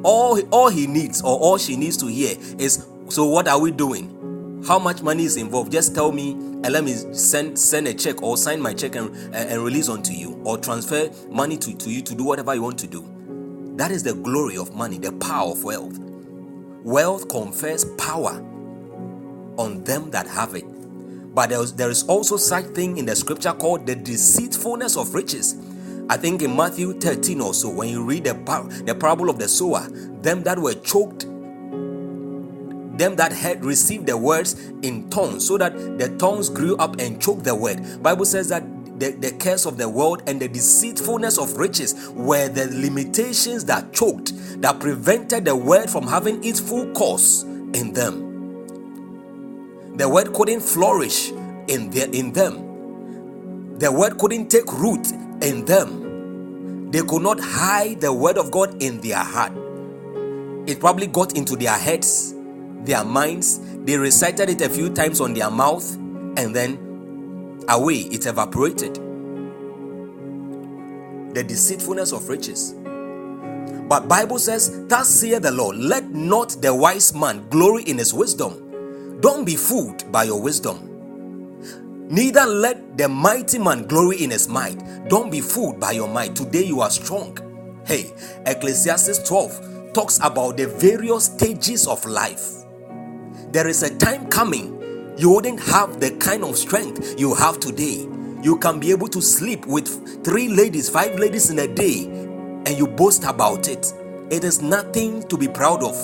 B: All, all he needs or all she needs to hear is so what are we doing? How much money is involved? Just tell me and let me send send a check or sign my check and, and release onto you or transfer money to, to you to do whatever you want to do. That is the glory of money, the power of wealth. Wealth confers power on them that have it. But there is, there is also such thing in the scripture called the deceitfulness of riches. I think in Matthew 13 or so, when you read the, par- the parable of the sower, them that were choked, them that had received the words in tongues, so that the tongues grew up and choked the word. Bible says that the, the curse of the world and the deceitfulness of riches were the limitations that choked, that prevented the word from having its full course in them. The word couldn't flourish in, their, in them. The word couldn't take root in them. They could not hide the word of God in their heart. It probably got into their heads their minds, they recited it a few times on their mouth, and then away it evaporated. The deceitfulness of riches. But Bible says, Thus saith the Lord, let not the wise man glory in his wisdom. Don't be fooled by your wisdom. Neither let the mighty man glory in his might. Don't be fooled by your might. Today you are strong. Hey, Ecclesiastes 12 talks about the various stages of life. There is a time coming you wouldn't have the kind of strength you have today. You can be able to sleep with three ladies, five ladies in a day, and you boast about it. It is nothing to be proud of.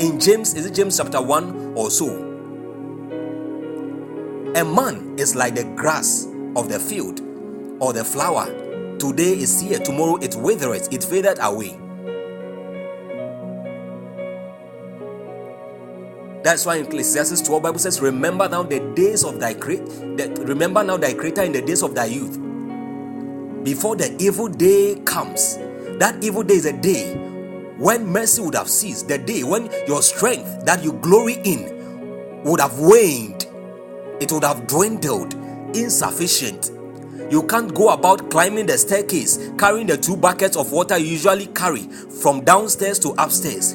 B: In James, is it James chapter 1 or so? A man is like the grass of the field or the flower. Today is here, tomorrow it withereth, it fadeth away. That's why in Ecclesiastes 12 Bible says, Remember now the days of thy create, remember now thy creator in the days of thy youth. Before the evil day comes, that evil day is a day when mercy would have ceased, the day when your strength that you glory in would have waned, it would have dwindled, insufficient. You can't go about climbing the staircase carrying the two buckets of water you usually carry from downstairs to upstairs.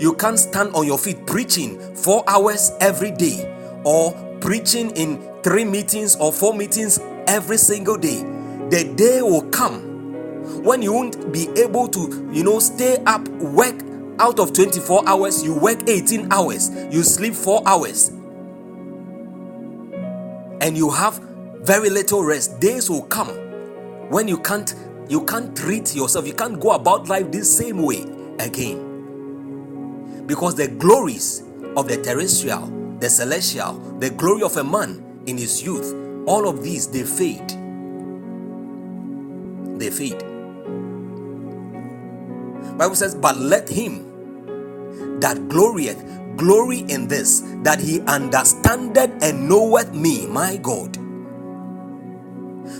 B: You can't stand on your feet preaching four hours every day or preaching in three meetings or four meetings every single day. The day will come when you won't be able to, you know, stay up, work out of 24 hours, you work 18 hours, you sleep four hours, and you have very little rest. Days will come when you can't you can't treat yourself, you can't go about life this same way again because the glories of the terrestrial, the celestial, the glory of a man in his youth, all of these they fade. They fade. Bible says, but let him that glorieth glory in this, that he understandeth and knoweth me, my God.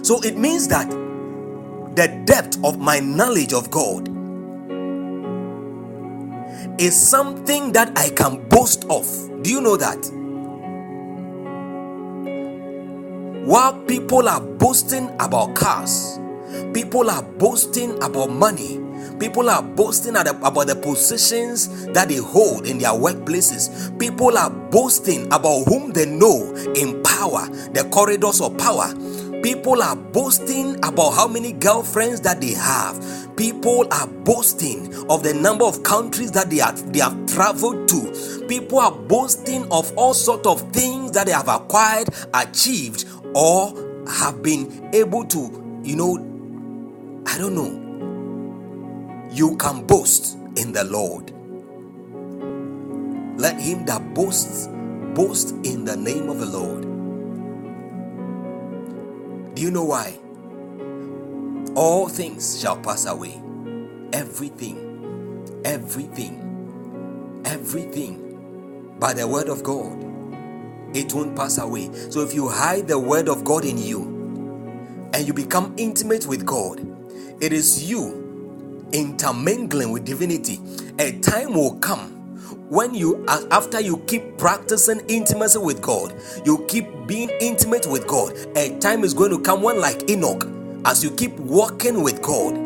B: So it means that the depth of my knowledge of God is something that I can boast of. Do you know that? While people are boasting about cars, people are boasting about money, people are boasting about the positions that they hold in their workplaces, people are boasting about whom they know in power, the corridors of power. People are boasting about how many girlfriends that they have People are boasting of the number of countries that they have, they have traveled to. People are boasting of all sorts of things that they have acquired, achieved, or have been able to, you know, I don't know. You can boast in the Lord. Let him that boasts boast in the name of the Lord. Do you know why? all things shall pass away. Everything, everything, everything by the word of God, it won't pass away. So if you hide the word of God in you and you become intimate with God, it is you intermingling with divinity. A time will come when you after you keep practicing intimacy with god you keep being intimate with god a time is going to come when like enoch as you keep walking with God,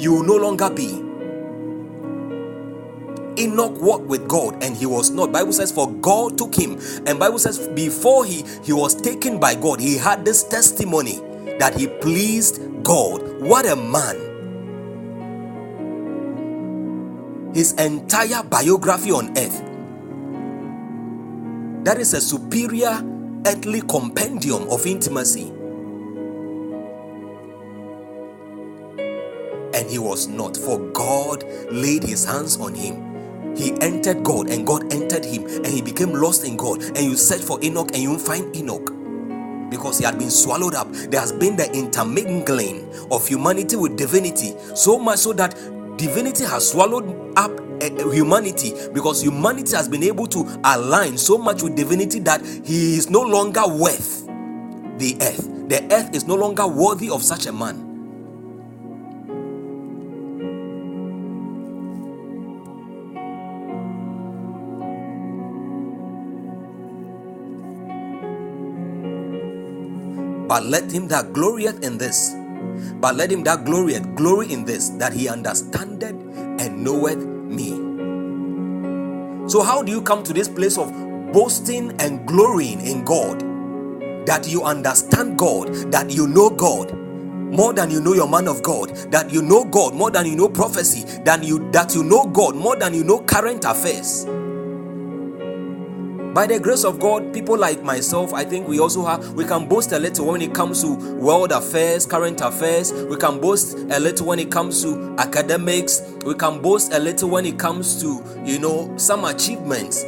B: you will no longer be. Enoch walked with God and he was not. Bible says for God took him. And Bible says before he he was taken by God, he had this testimony that he pleased God. What a man. His entire biography on earth. That is a superior earthly compendium of intimacy. and he was not, for God laid his hands on him. He entered God and God entered him, and he became lost in God. And you search for Enoch and you find Enoch because he had been swallowed up. There has been the intermingling of humanity with divinity, so much so that divinity has swallowed up eh, eh, humanity because humanity has been able to align so much with divinity that he is no longer worth the earth. The earth is no longer worthy of such a man. But let him that glorieth in this but let him that glorieth glory in this, that he understandeth and knoweth me. So, how do you come to this place of boasting and glorying in God? That you understand God, that you know God more than you know your man of God, that you know God more than you know prophecy, than you that you know God more than you know current affairs. By the grace of God, people like myself, I think we also have, we can boast a little when it comes to world affairs, current affairs. We can boast a little when it comes to academics. We can boast a little when it comes to, you know, some achievements.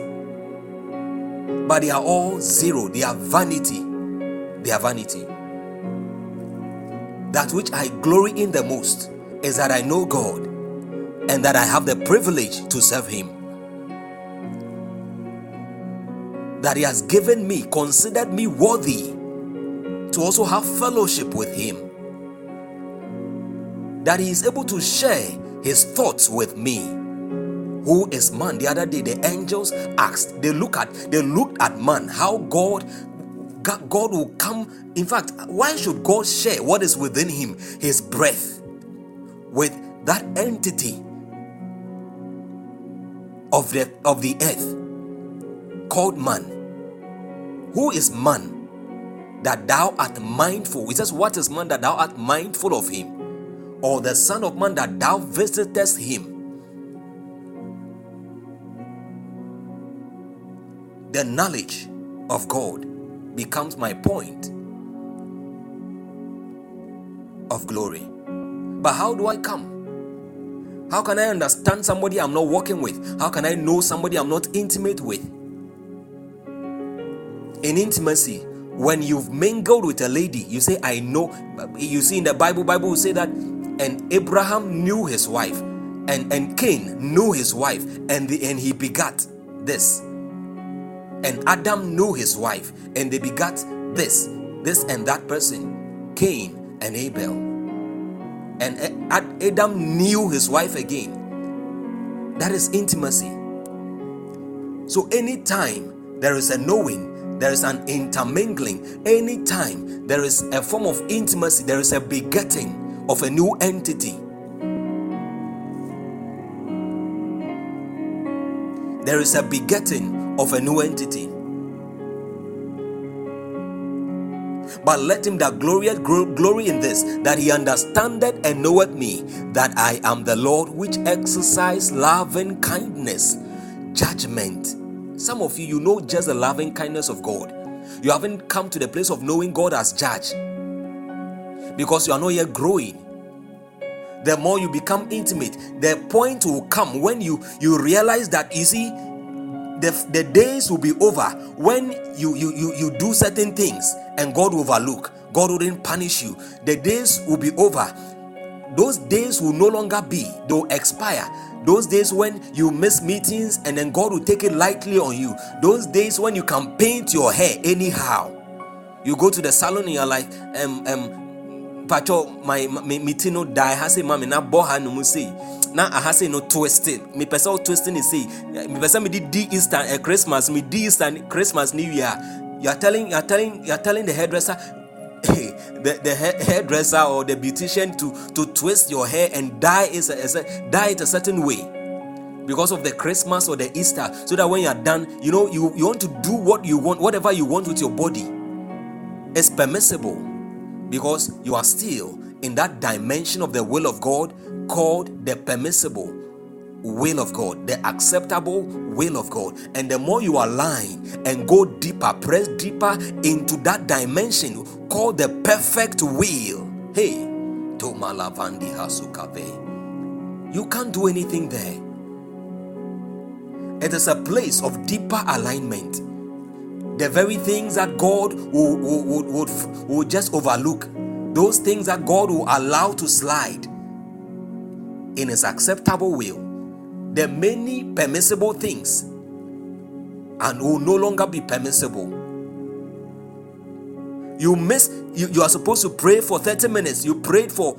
B: But they are all zero. They are vanity. They are vanity. That which I glory in the most is that I know God and that I have the privilege to serve Him. That He has given me, considered me worthy to also have fellowship with Him. That He is able to share His thoughts with me. Who is man? The other day, the angels asked, they look at, they looked at man, how God God will come. In fact, why should God share what is within him, his breath, with that entity of the of the earth called man? Who is man that thou art mindful? It says, What is man that thou art mindful of him? Or the Son of Man that thou visitest him? The knowledge of God becomes my point of glory. But how do I come? How can I understand somebody I'm not working with? How can I know somebody I'm not intimate with? In intimacy when you've mingled with a lady you say i know you see in the bible bible will say that and abraham knew his wife and and cain knew his wife and the, and he begat this. And adam knew his wife and they begat this this and that person cain and abel. And adam knew his wife again. That is intimacy. So anytime there is a knowing there is an intermingling. Anytime there is a form of intimacy, there is a begetting of a new entity. There is a begetting of a new entity. But let him that glorious glory in this, that he understandeth and knoweth me, that I am the Lord which exercise love and kindness, judgment, some of you, you know just the loving kindness of God. You haven't come to the place of knowing God as judge because you are not yet growing. The more you become intimate, the point will come when you you realize that you see the, the days will be over when you, you you you do certain things and God will overlook. God wouldn't punish you. The days will be over. Those days will no longer be, they'll expire those days when you miss meetings and then God will take it lightly on you. Those days when you can paint your hair anyhow. You go to the salon and you're like, um, um, pacho, my meeting no die. I say, mommy, na boha no musi. Na I say no twisting. Me person twisting is say. Me person me did Easter uh, Christmas. Me did Easter Christmas New Year. You are telling, you are telling, you are telling the hairdresser, the, the hairdresser or the beautician to, to twist your hair and dye it, a, dye it a certain way because of the Christmas or the Easter, so that when you're done, you know, you, you want to do what you want, whatever you want with your body. It's permissible because you are still in that dimension of the will of God called the permissible will of God, the acceptable will of God. And the more you align and go deeper, press deeper into that dimension called the perfect will. Hey, Tomalavandi Hasukave. You can't do anything there. It is a place of deeper alignment. The very things that God will, will, will, will just overlook, those things that God will allow to slide in His acceptable will the many permissible things and will no longer be permissible. You miss, you, you are supposed to pray for 30 minutes, you prayed for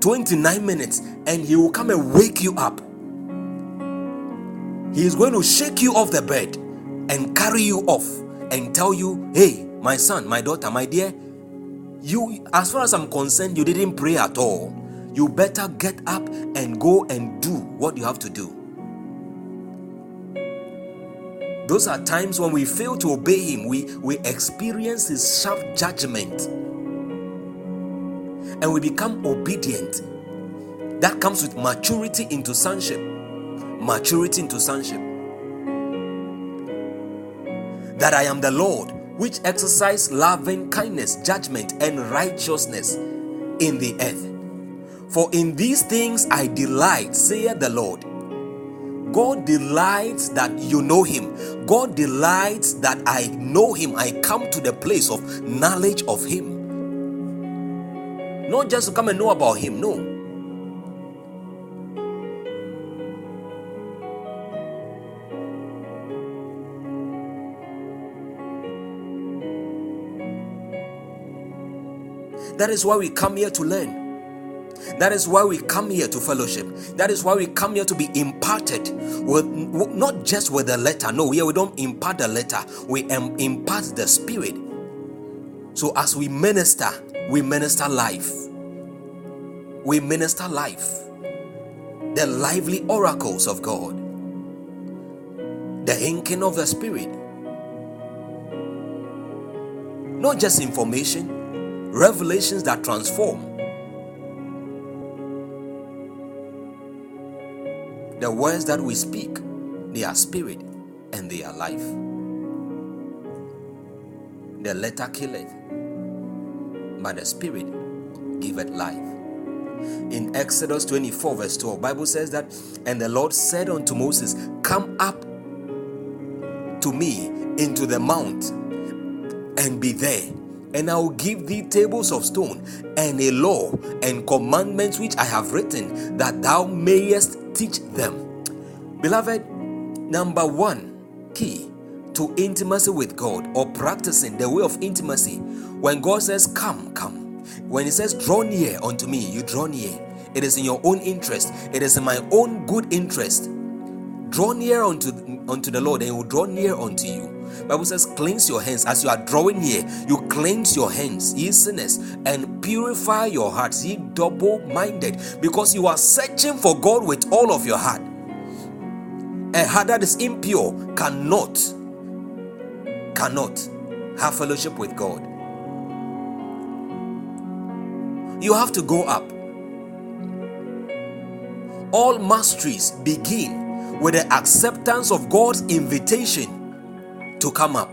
B: 29 minutes, and he will come and wake you up. He is going to shake you off the bed and carry you off and tell you, Hey, my son, my daughter, my dear, you, as far as I'm concerned, you didn't pray at all. You better get up and go and do what you have to do. Those are times when we fail to obey Him, we, we experience His sharp judgment and we become obedient. That comes with maturity into sonship. Maturity into sonship. That I am the Lord, which exercise loving kindness, judgment, and righteousness in the earth. For in these things I delight, saith the Lord. God delights that you know Him. God delights that I know Him. I come to the place of knowledge of Him. Not just to come and know about Him, no. That is why we come here to learn. That is why we come here to fellowship. That is why we come here to be imparted with not just with the letter. No, here we don't impart the letter. We impart the spirit. So as we minister, we minister life. We minister life. The lively oracles of God. The inking of the spirit. Not just information, revelations that transform The words that we speak, they are spirit and they are life. The letter killeth, but the spirit giveth life. In Exodus 24, verse 12, Bible says that, and the Lord said unto Moses, Come up to me into the mount and be there and I will give thee tables of stone and a law and commandments which I have written, that thou mayest teach them. Beloved, number one key to intimacy with God or practicing the way of intimacy, when God says, Come, come, when He says, Draw near unto me, you draw near. It is in your own interest, it is in my own good interest. Draw near unto, unto the Lord, and He will draw near unto you. Bible says, cleanse your hands as you are drawing near. You cleanse your hands, ye sinners, and purify your hearts, ye double-minded, because you are searching for God with all of your heart. A heart that is impure cannot, cannot have fellowship with God. You have to go up. All masteries begin with the acceptance of God's invitation to come up.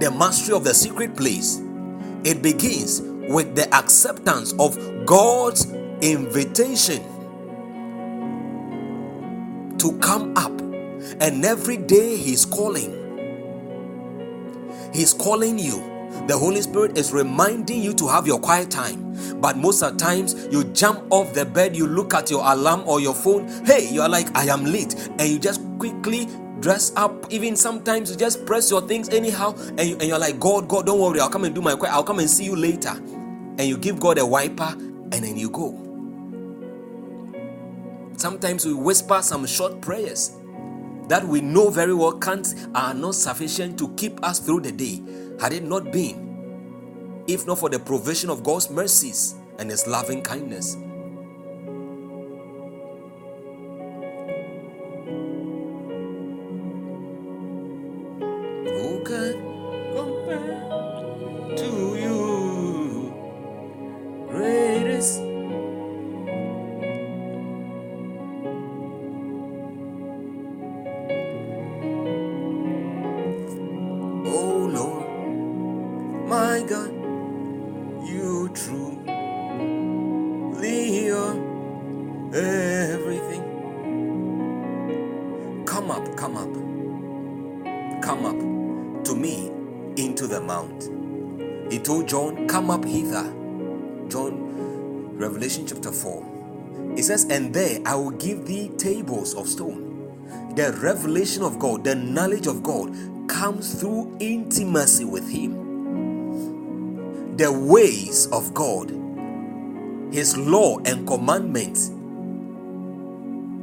B: The mastery of the secret place. It begins with the acceptance of God's invitation to come up. And every day He's calling. He's calling you. The Holy Spirit is reminding you to have your quiet time. But most of the times, you jump off the bed, you look at your alarm or your phone. Hey, you are like, I am late. And you just quickly dress up. Even sometimes you just press your things anyhow. And, you, and you're like, God, God, don't worry. I'll come and do my quiet. I'll come and see you later. And you give God a wiper and then you go. Sometimes we whisper some short prayers that we know very well can't are not sufficient to keep us through the day had it not been, if not for the provision of God's mercies and His loving kindness. I will give thee tables of stone. The revelation of God, the knowledge of God comes through intimacy with Him. The ways of God, His law and commandments,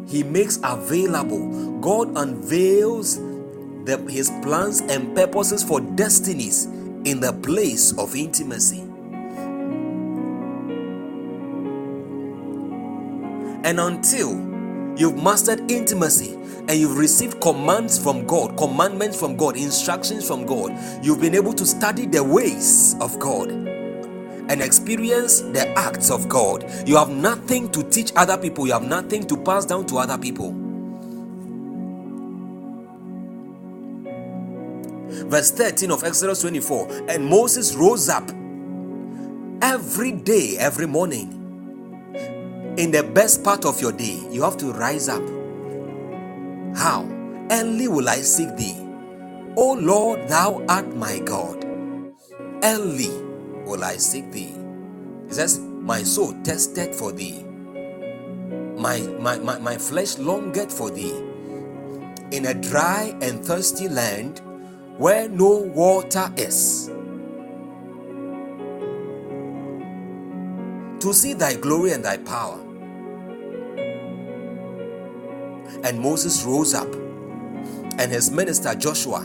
B: He makes available. God unveils the, his plans and purposes for destinies in the place of intimacy. And until you've mastered intimacy and you've received commands from God, commandments from God, instructions from God, you've been able to study the ways of God and experience the acts of God. You have nothing to teach other people, you have nothing to pass down to other people. Verse 13 of Exodus 24 And Moses rose up every day, every morning in the best part of your day, you have to rise up. How? Early will I seek thee. O Lord, thou art my God. Early will I seek thee. He says, My soul tested for thee. My, my, my, my flesh longeth for thee. In a dry and thirsty land where no water is. To see thy glory and thy power And Moses rose up, and his minister Joshua.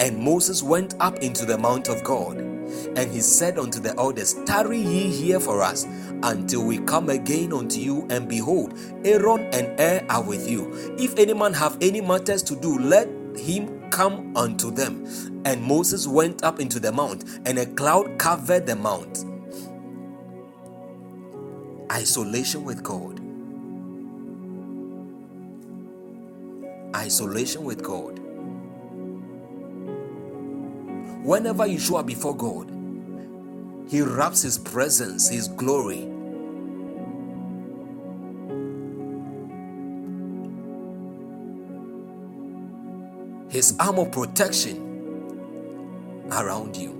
B: And Moses went up into the mount of God. And he said unto the elders, Tarry ye here for us until we come again unto you. And behold, Aaron and Hur are with you. If any man have any matters to do, let him come unto them. And Moses went up into the mount, and a cloud covered the mount. Isolation with God. isolation with God. Whenever you show up before God, He wraps His presence, His glory. His arm of protection around you.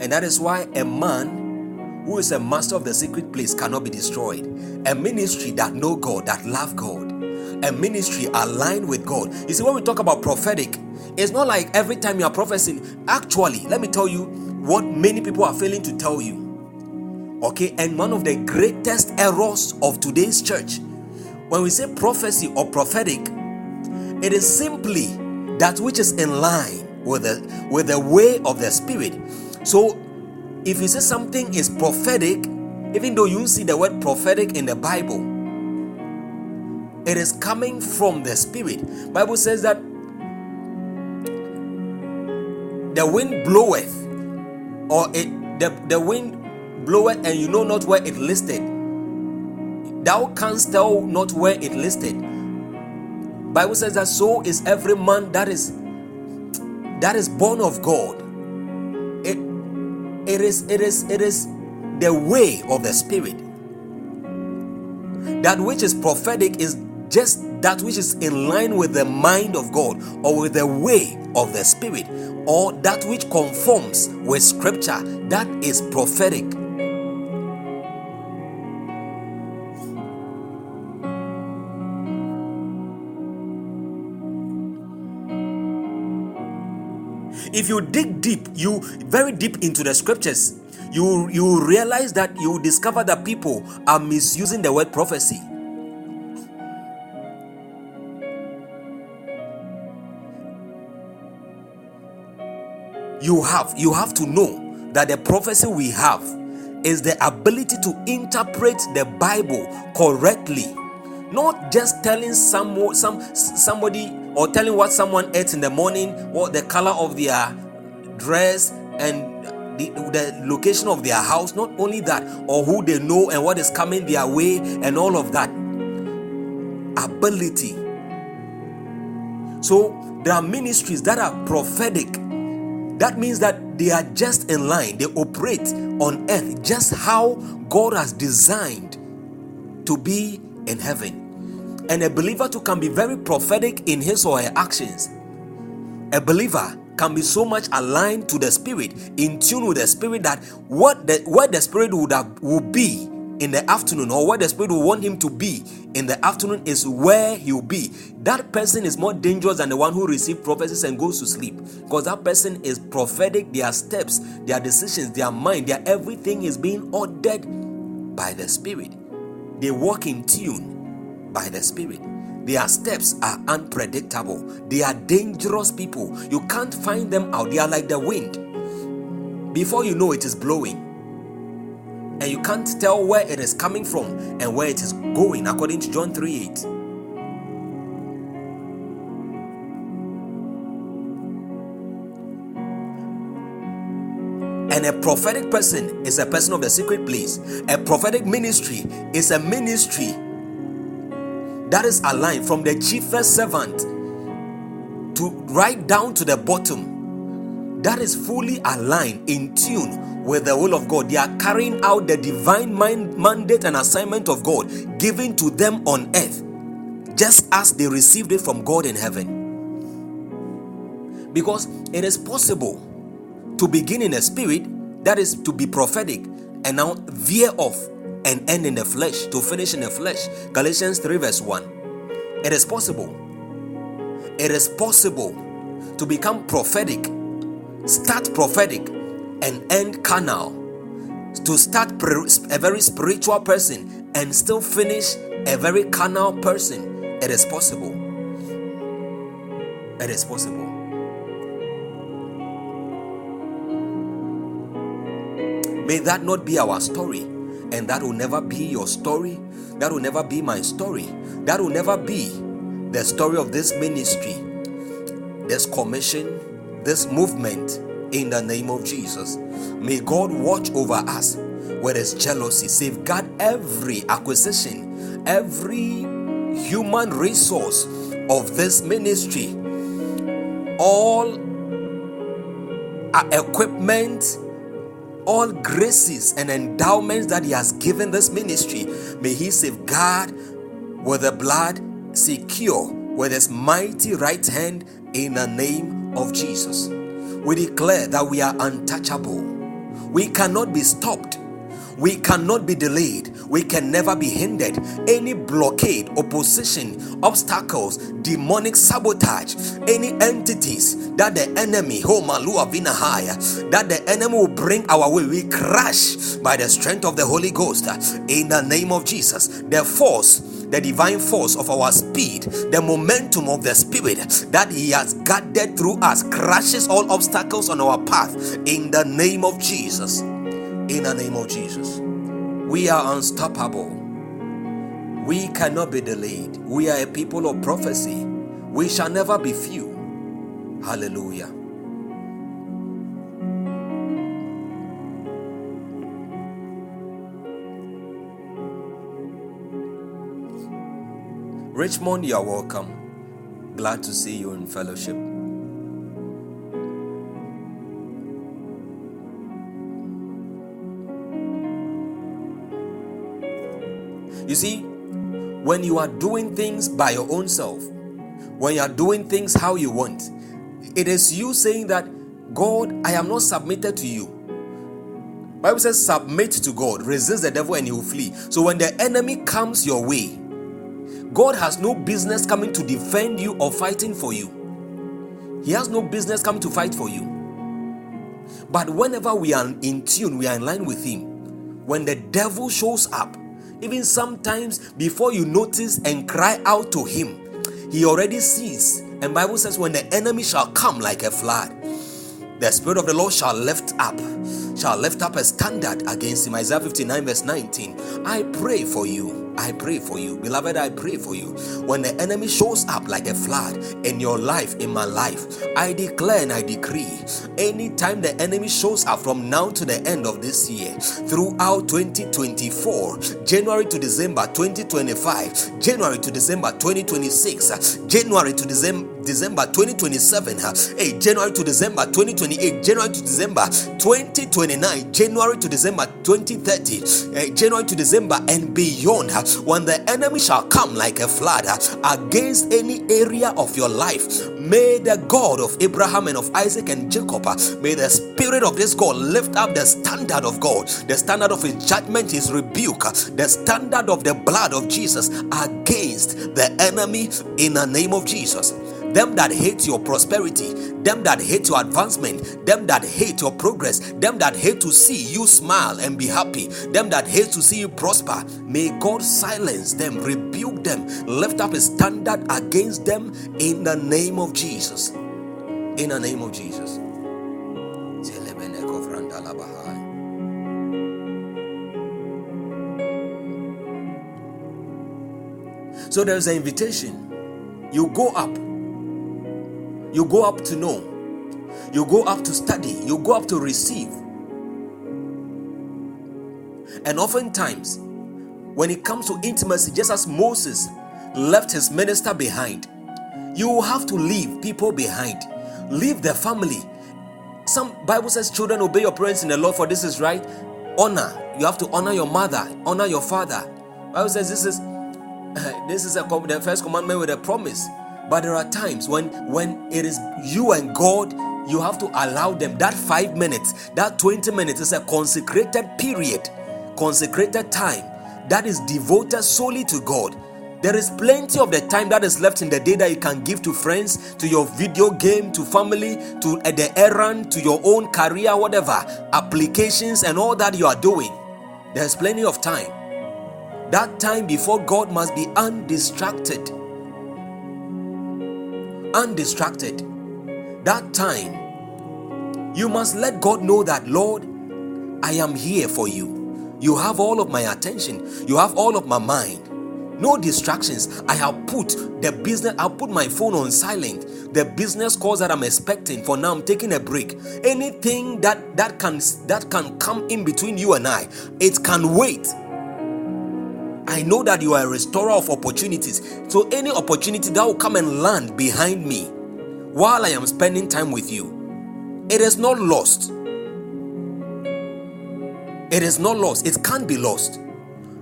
B: And that is why a man who is a master of the secret place cannot be destroyed. A ministry that know God, that love God, a ministry aligned with God. You see, when we talk about prophetic, it's not like every time you are prophesying. Actually, let me tell you what many people are failing to tell you. Okay, and one of the greatest errors of today's church, when we say prophecy or prophetic, it is simply that which is in line with the with the way of the spirit so, if you say something is prophetic, even though you see the word prophetic in the Bible, it is coming from the Spirit. Bible says that the wind bloweth, or it the, the wind bloweth, and you know not where it listed. Thou canst tell not where it listed. Bible says that so is every man that is that is born of God it is it is it is the way of the spirit. That which is prophetic is just that which is in line with the mind of God or with the way of the spirit or that which conforms with scripture that is prophetic if you dig deep you very deep into the scriptures you you realize that you discover that people are misusing the word prophecy. You have you have to know that the prophecy we have is the ability to interpret the bible correctly not just telling some some somebody or telling what someone ate in the morning, what the color of their dress, and the, the location of their house. Not only that, or who they know and what is coming their way, and all of that. Ability. So there are ministries that are prophetic. That means that they are just in line, they operate on earth just how God has designed to be in heaven and a believer too can be very prophetic in his or her actions. A believer can be so much aligned to the spirit, in tune with the spirit that what the what the spirit would have would be in the afternoon or where the Spirit will want him to be in the afternoon is where he'll be. That person is more dangerous than the one who receives prophecies and goes to sleep because that person is prophetic. Their steps, their decisions, their mind, their everything is being ordered by the Spirit. They walk in tune by the Spirit. Their steps are unpredictable. They are dangerous people. You can't find them out. They are like the wind. Before you know it is blowing and you can't tell where it is coming from and where it is going, according to John 3 8. And a prophetic person is a person of the secret place. A prophetic ministry is a ministry that is aligned from the chiefest servant to right down to the bottom. That is fully aligned in tune with the will of God. They are carrying out the divine mind, mandate and assignment of God given to them on earth, just as they received it from God in heaven. Because it is possible to begin in a spirit, that is to be prophetic, and now veer off and end in the flesh, to finish in the flesh. Galatians 3, verse 1. It is possible. It is possible to become prophetic, start prophetic, and end carnal. To start a very spiritual person and still finish a very carnal person. It is possible. It is possible. May that not be our story, and that will never be your story. That will never be my story. That will never be the story of this ministry, this commission, this movement in the name of Jesus. May God watch over us with his jealousy, safeguard every acquisition, every human resource of this ministry, all equipment, all graces and endowments that he has given this ministry. May he safeguard with the blood, secure with his mighty right hand in the name of Jesus we declare that we are untouchable. We cannot be stopped. We cannot be delayed. We can never be hindered. Any blockade, opposition, obstacles, demonic sabotage, any entities that the enemy, oh Malua Vinahaya, that the enemy will bring our way, we crash by the strength of the Holy Ghost in the name of Jesus. The force the divine force of our speed, the momentum of the Spirit that He has gathered through us, crashes all obstacles on our path in the name of Jesus. In the name of Jesus. We are unstoppable. We cannot be delayed. We are a people of prophecy. We shall never be few. Hallelujah. Richmond, you are welcome. Glad to see you in fellowship. You see, when you are doing things by your own self, when you are doing things how you want, it is you saying that God, I am not submitted to you. Bible says, submit to God, resist the devil, and he will flee. So when the enemy comes your way, God has no business coming to defend you or fighting for you. He has no business coming to fight for you. But whenever we are in tune, we are in line with Him. When the devil shows up, even sometimes before you notice and cry out to Him, He already sees. And Bible says, when the enemy shall come like a flood, the Spirit of the Lord shall lift up, shall lift up a standard against him. Isaiah 59, verse 19. I pray for you I pray for you. Beloved, I pray for you. When the enemy shows up like a flood in your life, in my life, I declare and I decree anytime the enemy shows up from now to the end of this year, throughout 2024, January to December 2025, January to December 2026, January to December December 2027, hey, January to December 2028, January to December 2029, January to December 2030, uh, January to December and beyond. when the enemy shall come like a flood against any area of your life, may the God of Abraham and of Isaac and Jacob, may the spirit of this God lift up the standard of God, the standard of his judgment, his rebuke, the standard of the blood of Jesus against the enemy in the name of Jesus them that hate your prosperity, them that hate your advancement, them that hate your progress, them that hate to see you smile and be happy, them that hate to see you prosper, may God silence them, rebuke them, lift up a standard against them in the name of Jesus. In the name of Jesus. So there's an invitation. You go up you go up to know. You go up to study. You go up to receive. And oftentimes, when it comes to intimacy, just as Moses left his minister behind, you will have to leave people behind. Leave their family. Some Bible says, children, obey your parents in the Lord, for this is right. Honor. You have to honor your mother, honor your father. Bible says this is this is a, the first commandment with a promise. But there are times when when it is you and God, you have to allow them that 5 minutes, that 20 minutes is a consecrated period, consecrated time that is devoted solely to God. There is plenty of the time that is left in the day that you can give to friends, to your video game, to family, to the errand, to your own career, whatever, applications, and all that you are doing. There's plenty of time. That time before God must be undistracted undistracted. That time, you must let God know that, Lord, I am here for you. You have all of my attention, you have all of my mind. No distractions. I have put the business, I'll put my phone on silent. The business calls that I'm expecting for now, I'm taking a break. Anything that that can that can come in between you and I, it can wait I know that you are a restorer of opportunities. So, any opportunity that will come and land behind me while I am spending time with you, it is not lost. It is not lost. It can't be lost.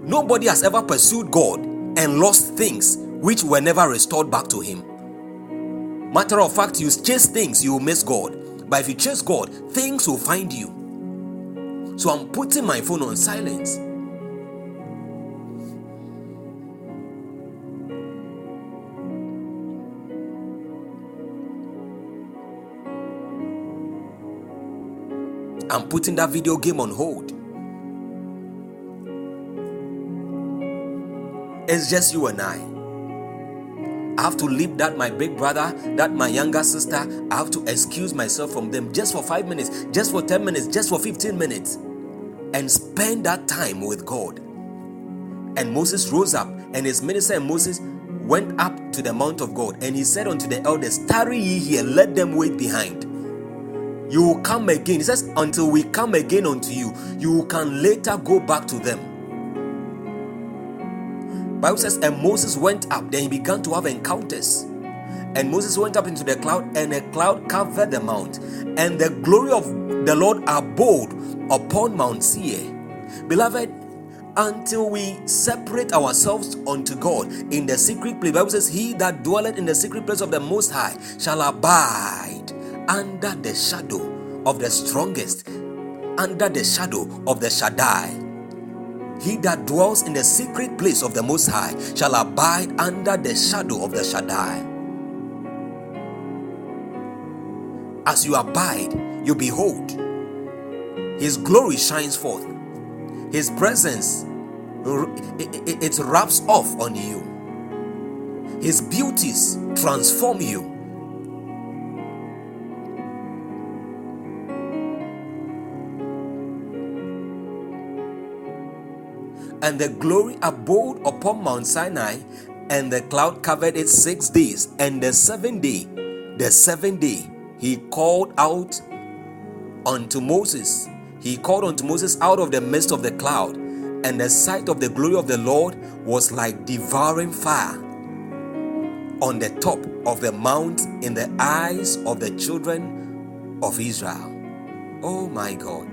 B: Nobody has ever pursued God and lost things which were never restored back to Him. Matter of fact, you chase things, you will miss God. But if you chase God, things will find you. So I'm putting my phone on silence. I'm putting that video game on hold. It's just you and I. I have to leave that my big brother, that my younger sister. I have to excuse myself from them just for five minutes, just for 10 minutes, just for 15 minutes, and spend that time with God. And Moses rose up, and his minister and Moses went up to the mount of God, and he said unto the elders, Tarry ye here, let them wait behind you will come again. He says, Until we come again unto you, you can later go back to them. Bible says, and Moses went up, then he began to have encounters. And Moses went up into the cloud, and a cloud covered the mount, and the glory of the Lord abode upon Mount Seir. Beloved, until we separate ourselves unto God in the secret place, Bible says, He that dwelleth in the secret place of the Most High shall abide under the shadow of the strongest, under the shadow of the Shaddai. He that dwells in the secret place of the Most High shall abide under the shadow of the Shaddai. As you abide, you behold, His glory shines forth, His presence it wraps off on you, His beauties transform you. And the glory abode upon Mount Sinai, and the cloud covered it six days. And the seventh day, the seventh day, he called out unto Moses. He called unto Moses out of the midst of the cloud, and the sight of the glory of the Lord was like devouring fire on the top of the mount in the eyes of the children of Israel. Oh my God.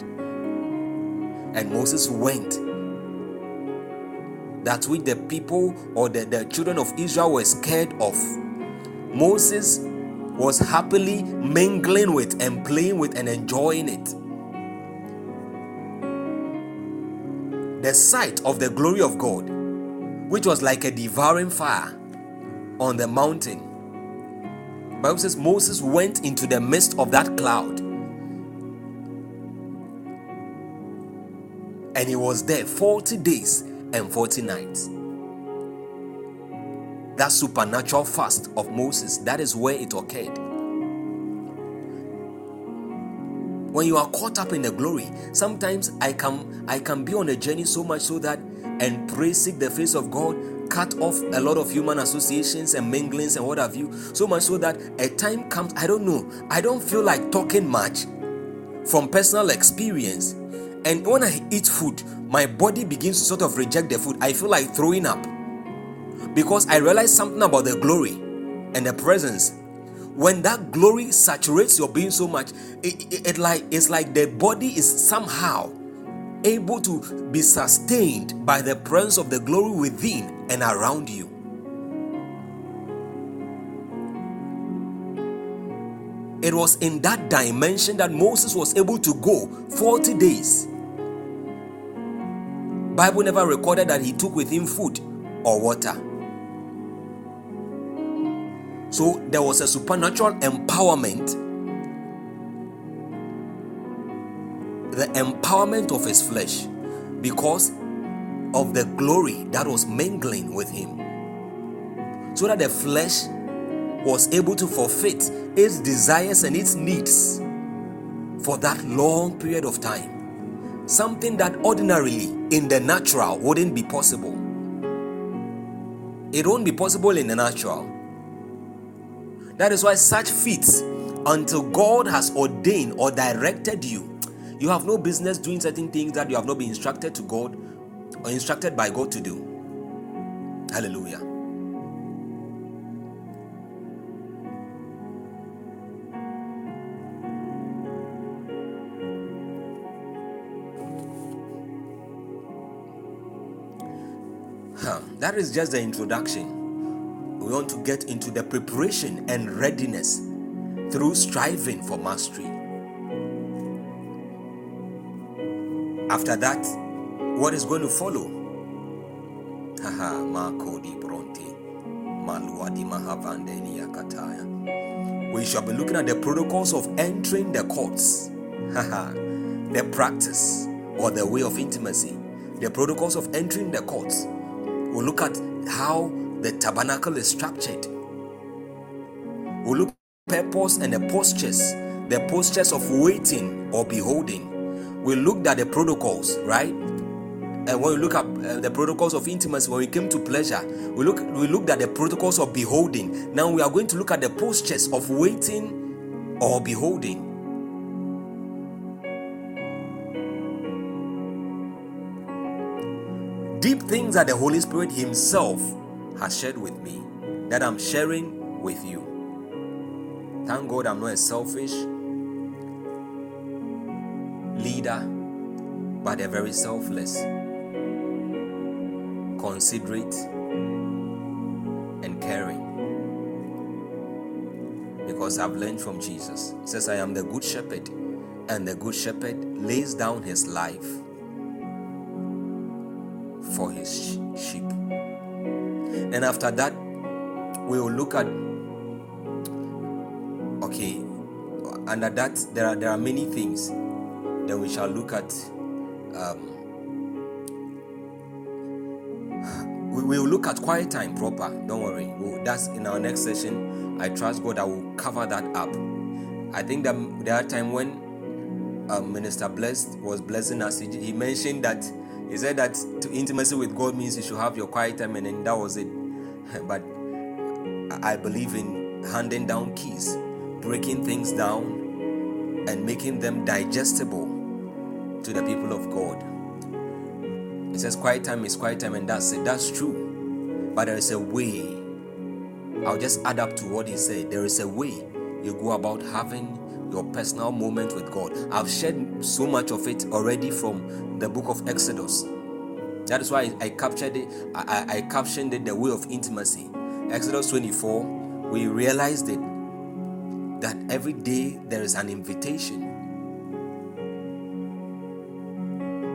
B: And Moses went that which the people or the, the children of Israel were scared of. Moses was happily mingling with and playing with and enjoying it. The sight of the glory of God, which was like a devouring fire on the mountain. Bible says Moses went into the midst of that cloud. And he was there 40 days and 40 nights. That supernatural fast of Moses, that is where it occurred. When you are caught up in the glory, sometimes I can I can be on a journey so much so that and pray, seek the face of God, cut off a lot of human associations and minglings and what have you. So much so that a time comes, I don't know, I don't feel like talking much from personal experience. And when I eat food, my body begins to sort of reject the food. I feel like throwing up because I realize something about the glory and the presence. When that glory saturates your being so much, it, it, it like it's like the body is somehow able to be sustained by the presence of the glory within and around you. It was in that dimension that Moses was able to go 40 days. Bible never recorded that he took with him food or water. So there was a supernatural empowerment the empowerment of his flesh because of the glory that was mingling with him. So that the flesh was able to forfeit its desires and its needs for that long period of time. Something that ordinarily in the natural wouldn't be possible. It won't be possible in the natural. That is why such feats, until God has ordained or directed you you have no business doing certain things that you have not been instructed to God or instructed by God to do. Hallelujah. That is just the introduction. We want to get into the preparation and readiness through striving for mastery. After that, what is going to follow? Haha, Makodi Bronte. Maluadi Mahavandeni Yakataya. We shall be looking at the protocols of entering the courts. Haha, the practice or the way of intimacy. The protocols of entering the courts. We'll look at how the tabernacle is structured. We'll look at purpose and the postures, the postures of waiting or beholding we looked at the protocols, right? And when we look at uh, the protocols of intimacy, when we came to pleasure, we look we looked at the protocols of beholding. Now we are going to look at the postures of waiting or beholding. Deep things that the Holy Spirit Himself has shared with me that I'm sharing with you. Thank God I'm not a selfish leader, but they're very selfless, considerate, and caring. Because I've learned from Jesus. He says, I am the good shepherd, and the good shepherd lays down his life for his sheep. And after that, we will look at okay under that there are there are many things then we shall look at. Um, we will look at quiet time proper. Don't worry. We'll, that's in our next session. I trust God I will cover that up. I think that there are time when um, Minister Blessed was blessing us. He mentioned that he said that intimacy with God means you should have your quiet time, and then that was it. but I believe in handing down keys, breaking things down, and making them digestible to the people of God. It says quiet time is quiet time, and that's it. That's true. But there is a way. I'll just add up to what he said. There is a way you go about having your personal moment with God. I've shared so much of it already from the book of Exodus. That is why I, captured it. I, I, I captioned it the way of intimacy. Exodus 24. We realized it that every day there is an invitation,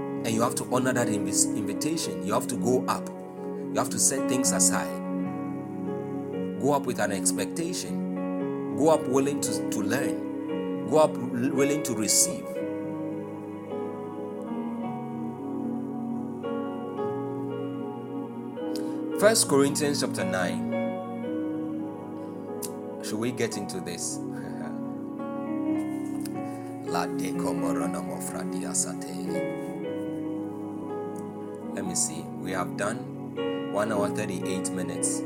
B: and you have to honor that invi- invitation. You have to go up. You have to set things aside. Go up with an expectation. Go up willing to, to learn. Go up willing to receive. First Corinthians chapter 9. Should we get into this? Let me see. We have done 1 hour 38 minutes.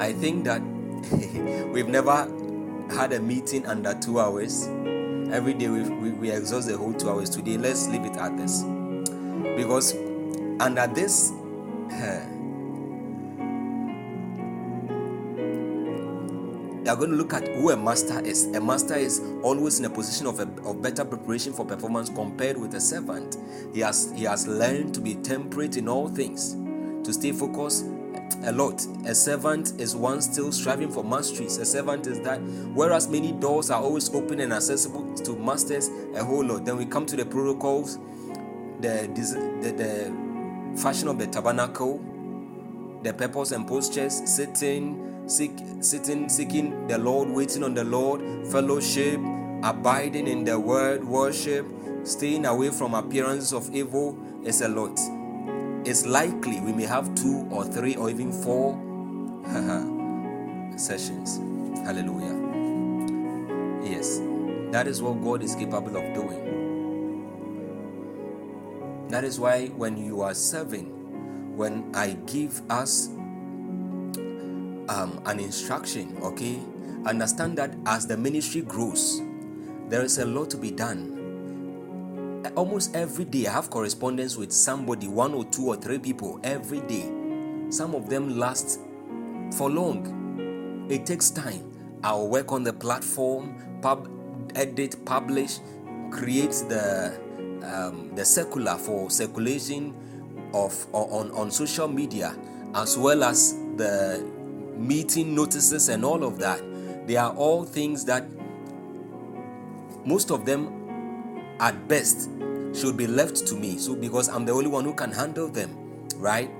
B: I think that we've never had a meeting under two hours. Every day we, we, we exhaust the whole two hours. Today, let's leave it at this. Because under this, they are going to look at who a master is. A master is always in a position of, a, of better preparation for performance compared with a servant. He has he has learned to be temperate in all things, to stay focused a lot. A servant is one still striving for masteries. A servant is that, whereas many doors are always open and accessible to masters, a whole lot. Then we come to the protocols, the the, the fashion of the tabernacle, the purpose and postures, sitting, seek, sitting, seeking the Lord, waiting on the Lord, fellowship, abiding in the word, worship, staying away from appearances of evil is a lot. It's likely we may have two or three or even four sessions. Hallelujah. Yes, that is what God is capable of doing. That is why when you are serving, when I give us um, an instruction, okay, understand that as the ministry grows, there is a lot to be done. Almost every day, I have correspondence with somebody, one or two or three people every day. Some of them last for long. It takes time. I'll work on the platform, pub, edit, publish, create the um, the circular for circulation of on on social media, as well as the meeting notices and all of that. They are all things that most of them, at best, should be left to me. So because I'm the only one who can handle them, right?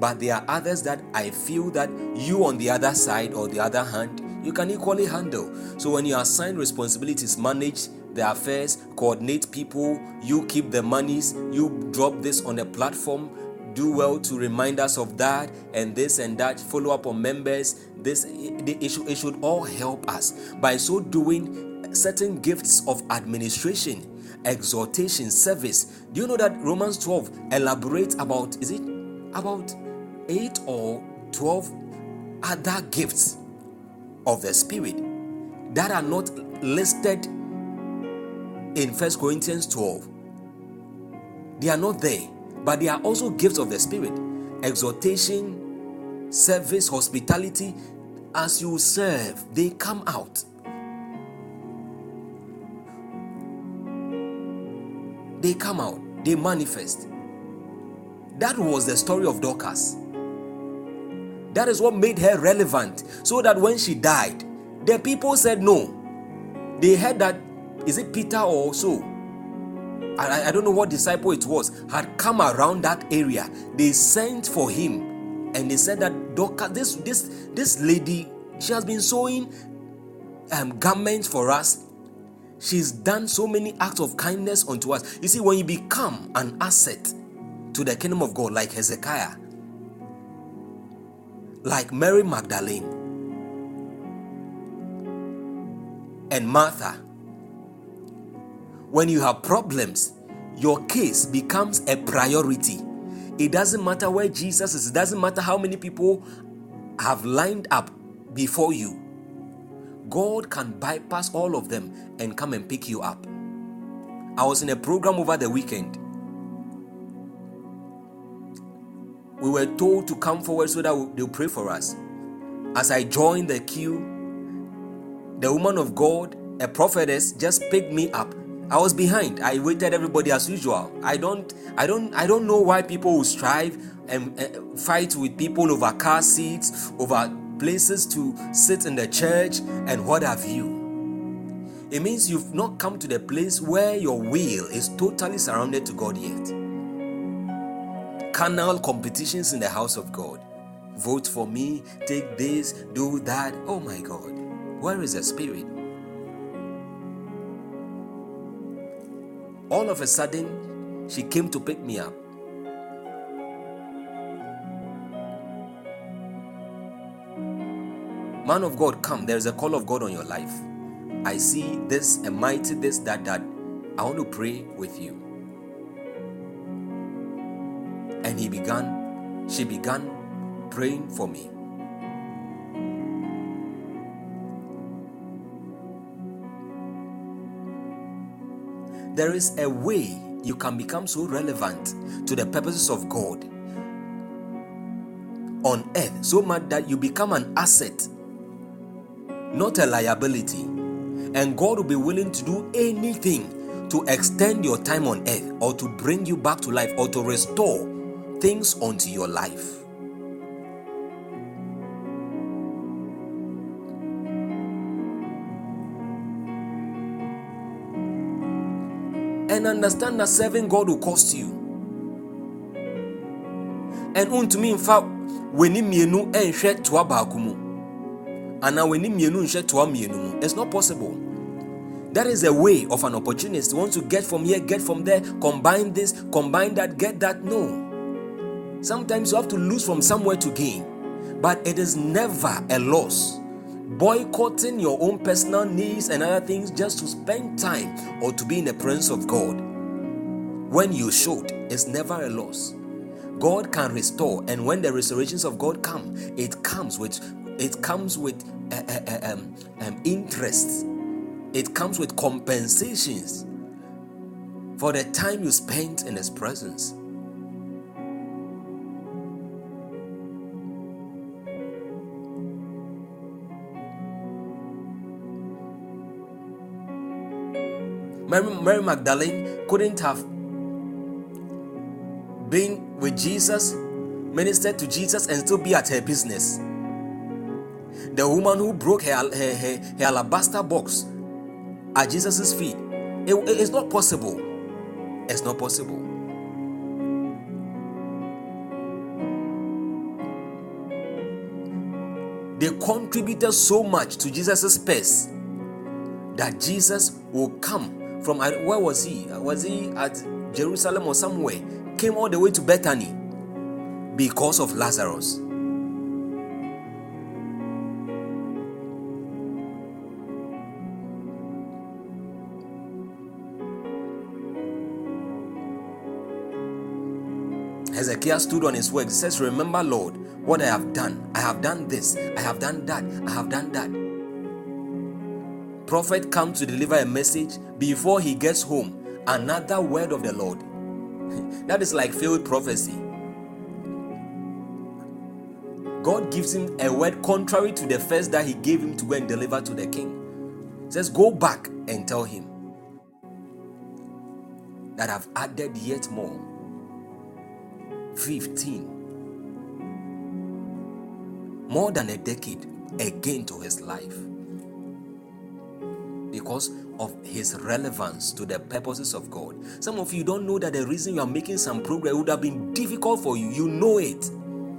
B: But there are others that I feel that you on the other side or the other hand, you can equally handle. So when you assign responsibilities, manage the affairs, coordinate people, you keep the monies, you drop this on a platform, do well to remind us of that and this and that, follow up on members. This it, should, it should all help us. By so doing, certain gifts of administration, exhortation, service. Do you know that Romans 12 elaborates about is it about eight or 12 other gifts of the spirit that are not listed in First Corinthians 12. They are not there, but they are also gifts of the Spirit exhortation, service, hospitality. As you serve, they come out. They come out, they manifest. That was the story of Dorcas. That is what made her relevant. So that when she died, the people said no. They heard that is it Peter or so? I, I don't know what disciple it was, had come around that area. They sent for him and they said that Dorcas, this this this lady, she has been sewing um, garments for us. She's done so many acts of kindness unto us. You see, when you become an asset to the kingdom of God, like Hezekiah, like Mary Magdalene, and Martha, when you have problems, your case becomes a priority. It doesn't matter where Jesus is, it doesn't matter how many people have lined up before you. God can bypass all of them and come and pick you up. I was in a program over the weekend. We were told to come forward so that they'll pray for us. As I joined the queue, the woman of God, a prophetess, just picked me up I was behind. I waited everybody as usual. I don't I don't I don't know why people will strive and uh, fight with people over car seats, over places to sit in the church and what have you. It means you've not come to the place where your will is totally surrounded to God yet. Carnal competitions in the house of God. Vote for me, take this, do that. Oh my God. Where is the spirit? All of a sudden, she came to pick me up. Man of God, come. There is a call of God on your life. I see this, a mighty this, that, that. I want to pray with you. And he began, she began praying for me. There is a way you can become so relevant to the purposes of God on earth so much that you become an asset, not a liability. And God will be willing to do anything to extend your time on earth or to bring you back to life or to restore things onto your life. and understand that serving God will cost you. And untumi mfa w'ani mmienu nhwɛ toa baako mu anaa w'ani mmienu nhwɛ toa mmienu mu. It's not possible. That is a way of an opportunist. Want to get from here, get from there, combine this, combine that, get that. No. Sometimes you have to lose from somewhere to gain, but it is never a loss boycotting your own personal needs and other things just to spend time or to be in the presence of God when you should is never a loss. God can restore, and when the restorations of God come, it comes with it comes with uh, uh, um, um, interest. It comes with compensations for the time you spent in His presence. Mary, Mary Magdalene couldn't have been with Jesus, ministered to Jesus, and still be at her business. The woman who broke her, her, her, her alabaster box at Jesus' feet. It, it's not possible. It's not possible. They contributed so much to Jesus' purse that Jesus will come from where was he? Was he at Jerusalem or somewhere? Came all the way to Bethany because of Lazarus. Hezekiah stood on his work. He says, Remember, Lord, what I have done. I have done this. I have done that. I have done that prophet comes to deliver a message before he gets home another word of the lord that is like failed prophecy god gives him a word contrary to the first that he gave him to go and deliver to the king says go back and tell him that i've added yet more 15 more than a decade again to his life because of his relevance to the purposes of God. Some of you don't know that the reason you are making some progress would have been difficult for you. You know it.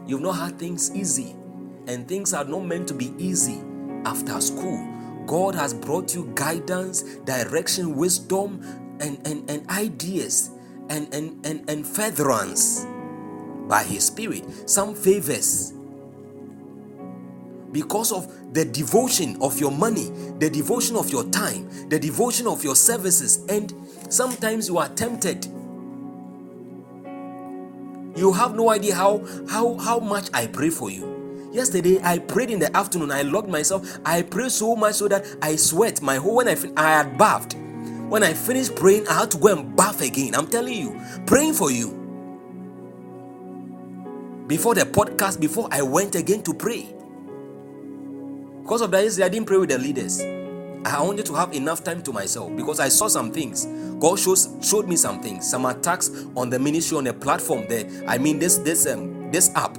B: You've not had things easy, and things are not meant to be easy after school. God has brought you guidance, direction, wisdom, and, and, and ideas and, and, and, and furtherance by His Spirit, some favors because of the devotion of your money, the devotion of your time, the devotion of your services, and sometimes you are tempted. You have no idea how how how much I pray for you. Yesterday I prayed in the afternoon. I locked myself. I prayed so much so that I sweat. My whole when I fin- I had bathed. When I finished praying, I had to go and bath again. I'm telling you, praying for you. Before the podcast, before I went again to pray. Because of that, yesterday I didn't pray with the leaders. I wanted to have enough time to myself because I saw some things. God shows showed me some things, some attacks on the ministry on the platform there. I mean this this um this app.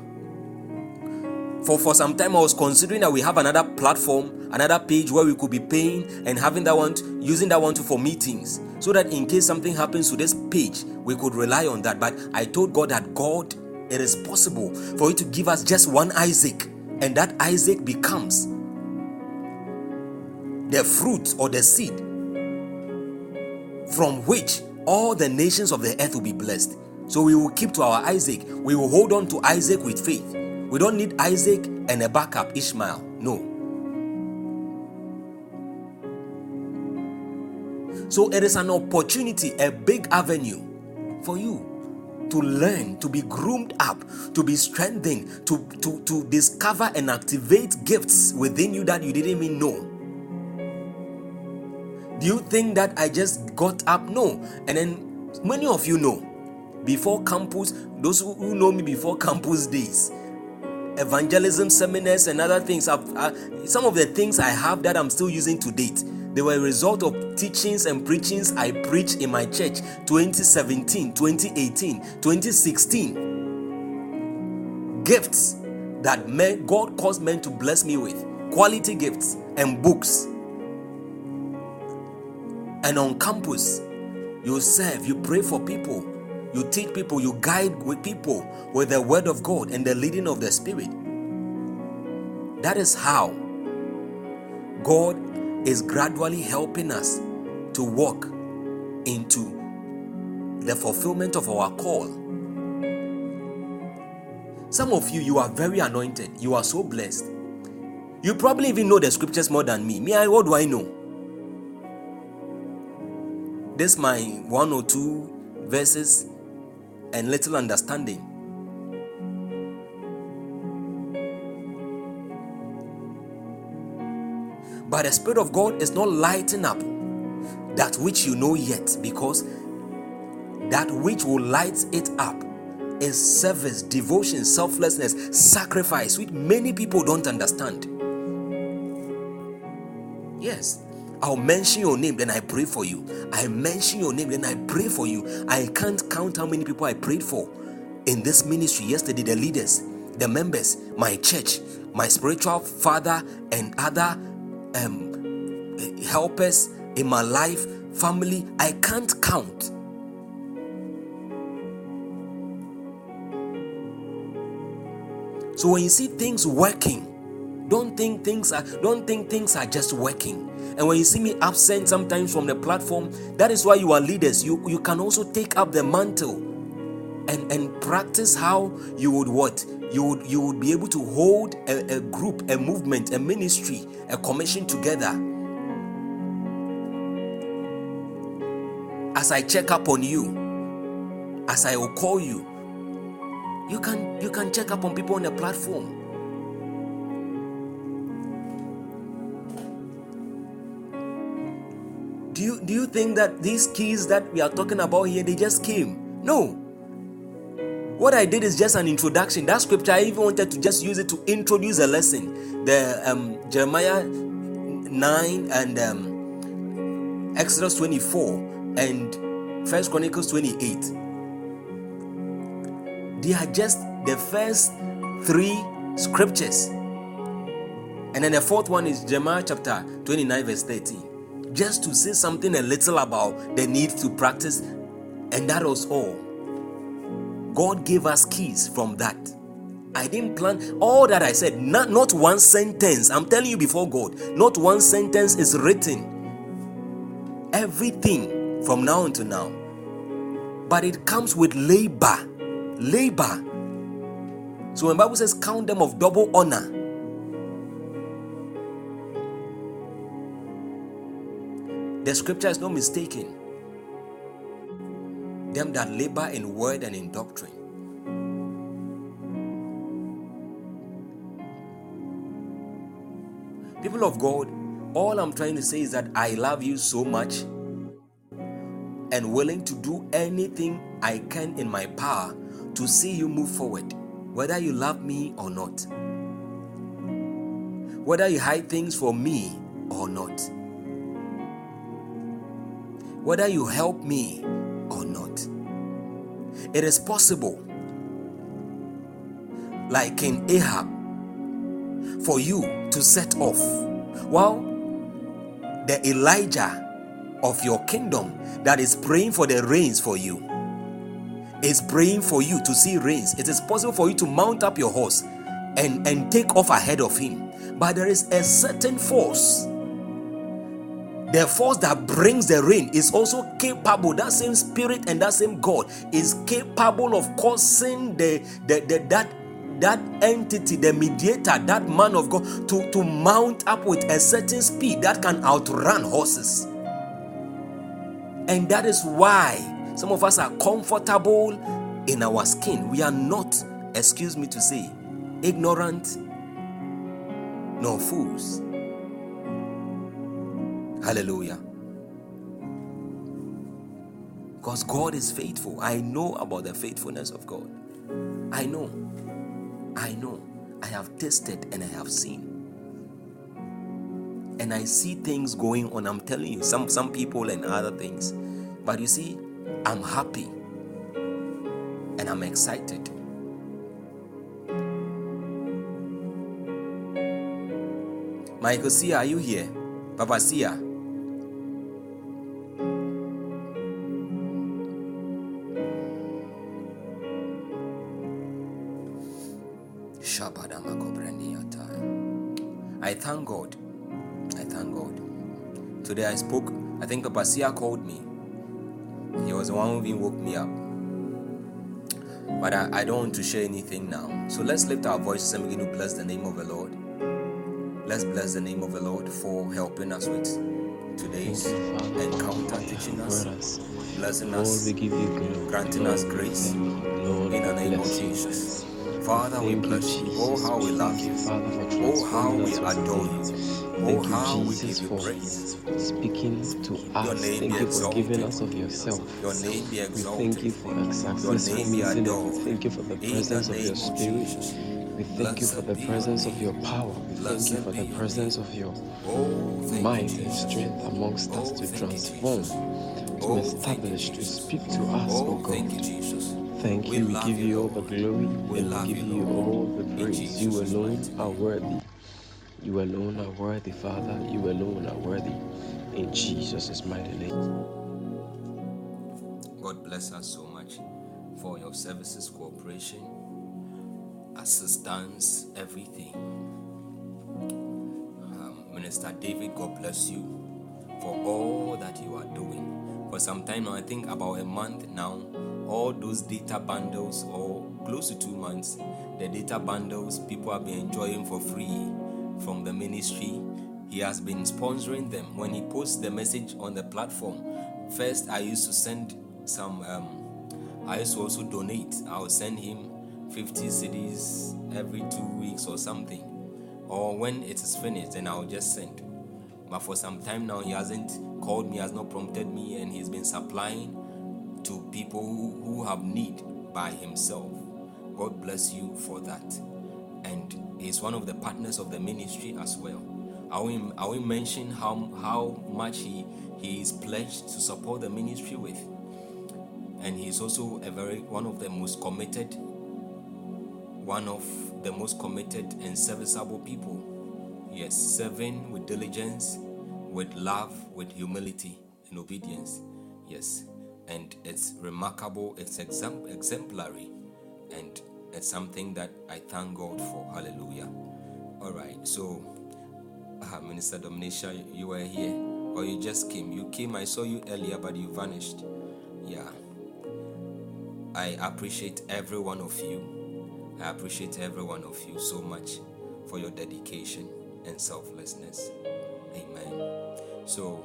B: For for some time I was considering that we have another platform, another page where we could be paying and having that one using that one to for meetings. So that in case something happens to this page, we could rely on that. But I told God that God, it is possible for you to give us just one Isaac, and that Isaac becomes the fruit or the seed from which all the nations of the earth will be blessed. So we will keep to our Isaac. We will hold on to Isaac with faith. We don't need Isaac and a backup Ishmael. No. So it is an opportunity, a big avenue for you to learn, to be groomed up, to be strengthened, to, to, to discover and activate gifts within you that you didn't even know. Do you think that I just got up? No. And then many of you know, before campus, those who know me before campus days, evangelism seminars and other things, uh, some of the things I have that I'm still using to date, they were a result of teachings and preachings I preached in my church 2017, 2018, 2016. Gifts that men, God caused men to bless me with, quality gifts and books and on campus, you serve, you pray for people, you teach people, you guide with people with the word of God and the leading of the Spirit. That is how God is gradually helping us to walk into the fulfillment of our call. Some of you, you are very anointed. You are so blessed. You probably even know the scriptures more than me. Me, I, what do I know? This my one or two verses and little understanding. But the Spirit of God is not lighting up that which you know yet, because that which will light it up is service, devotion, selflessness, sacrifice, which many people don't understand. Yes, I'll mention your name, then I pray for you. I mention your name, then I pray for you. I can't count how many people I prayed for in this ministry yesterday, the leaders, the members, my church, my spiritual father, and other um, helpers in my life, family. I can't count. So when you see things working, don't think things are don't think things are just working. And when you see me absent sometimes from the platform, that is why you are leaders. You you can also take up the mantle and and practice how you would what you would you would be able to hold a, a group, a movement, a ministry, a commission together. As I check up on you, as I will call you, you can you can check up on people on the platform. Do you do you think that these keys that we are talking about here they just came? No. What I did is just an introduction. That scripture I even wanted to just use it to introduce a lesson. The um, Jeremiah 9 and um, Exodus 24 and First Chronicles 28. They are just the first three scriptures. And then the fourth one is Jeremiah chapter 29, verse 13 just to say something a little about the need to practice, and that was all. God gave us keys from that. I didn't plan all that I said, not, not one sentence. I'm telling you before God, not one sentence is written. Everything from now until now. But it comes with labor. Labor. So when Bible says count them of double honor, The scripture is not mistaken. Them that labor in word and in doctrine. People of God, all I'm trying to say is that I love you so much and willing to do anything I can in my power to see you move forward, whether you love me or not, whether you hide things from me or not. whether you help me or not. It is possible, like in Ahab, for you to set off. Well, the Elijah of your kingdom that is praying for the rains for you is praying for you to see rains. It is possible for you to mount up your horse and, and take off ahead of him. But there is a certain force. The force that brings the rain is also capable. That same spirit and that same God is capable of causing the, the, the that that entity, the mediator, that man of God, to, to mount up with a certain speed that can outrun horses. And that is why some of us are comfortable in our skin. We are not, excuse me to say, ignorant nor fools. Hallelujah. Because God is faithful. I know about the faithfulness of God. I know. I know. I have tasted and I have seen. And I see things going on. I'm telling you, some, some people and other things. But you see, I'm happy and I'm excited. Michael Sia, are you here? Papa Sia. Today I spoke, I think Papa Sia called me. He was the one who even woke me up. But I, I don't want to share anything now. So let's lift our voices and begin to bless the name of the Lord. Let's bless the name of the Lord for helping us with today's encounter, teaching us, blessing us, granting us grace in the name of Jesus. Father, we bless you. Oh, how we love you. Father oh, how we adore you.
E: Thank oh, you, Jesus, for speaking to us. Thank you for giving us of yourself.
B: Your name.
E: We thank you for successful meeting. We thank you for the presence of your spirit. We thank you for the presence of your power. We thank you for the presence of your might and strength amongst us to transform, to establish, to speak to us, oh God. Thank you. We give you all the glory we give you all the praise. You alone are worthy. You alone are worthy, Father. You alone are worthy. In Jesus' mighty name.
B: God bless us so much for your services, cooperation, assistance, everything. Um, Minister David, God bless you for all that you are doing. For some time now, I think about a month now, all those data bundles, or close to two months, the data bundles people have been enjoying for free from the ministry. He has been sponsoring them. When he posts the message on the platform, first I used to send some, um, I used to also donate. I would send him 50 cedis every two weeks or something. Or when it is finished, then I'll just send. But for some time now, he hasn't called me, has not prompted me, and he's been supplying to people who, have need by himself. God bless you for that. And he's one of the partners of the ministry as well. I will, I will mention how, how much he, he is pledged to support the ministry with. And he's also a very one of the most committed, one of the most committed and serviceable people. Yes, serving with diligence, with love, with humility and obedience. Yes, and it's remarkable, it's exam- exemplary, and it's something that I thank God for. Hallelujah. All right, so uh, Minister Dominica, you were here, or you just came. You came, I saw you earlier, but you vanished. Yeah. I appreciate every one of you. I appreciate every one of you so much for your dedication and selflessness. Amen. So,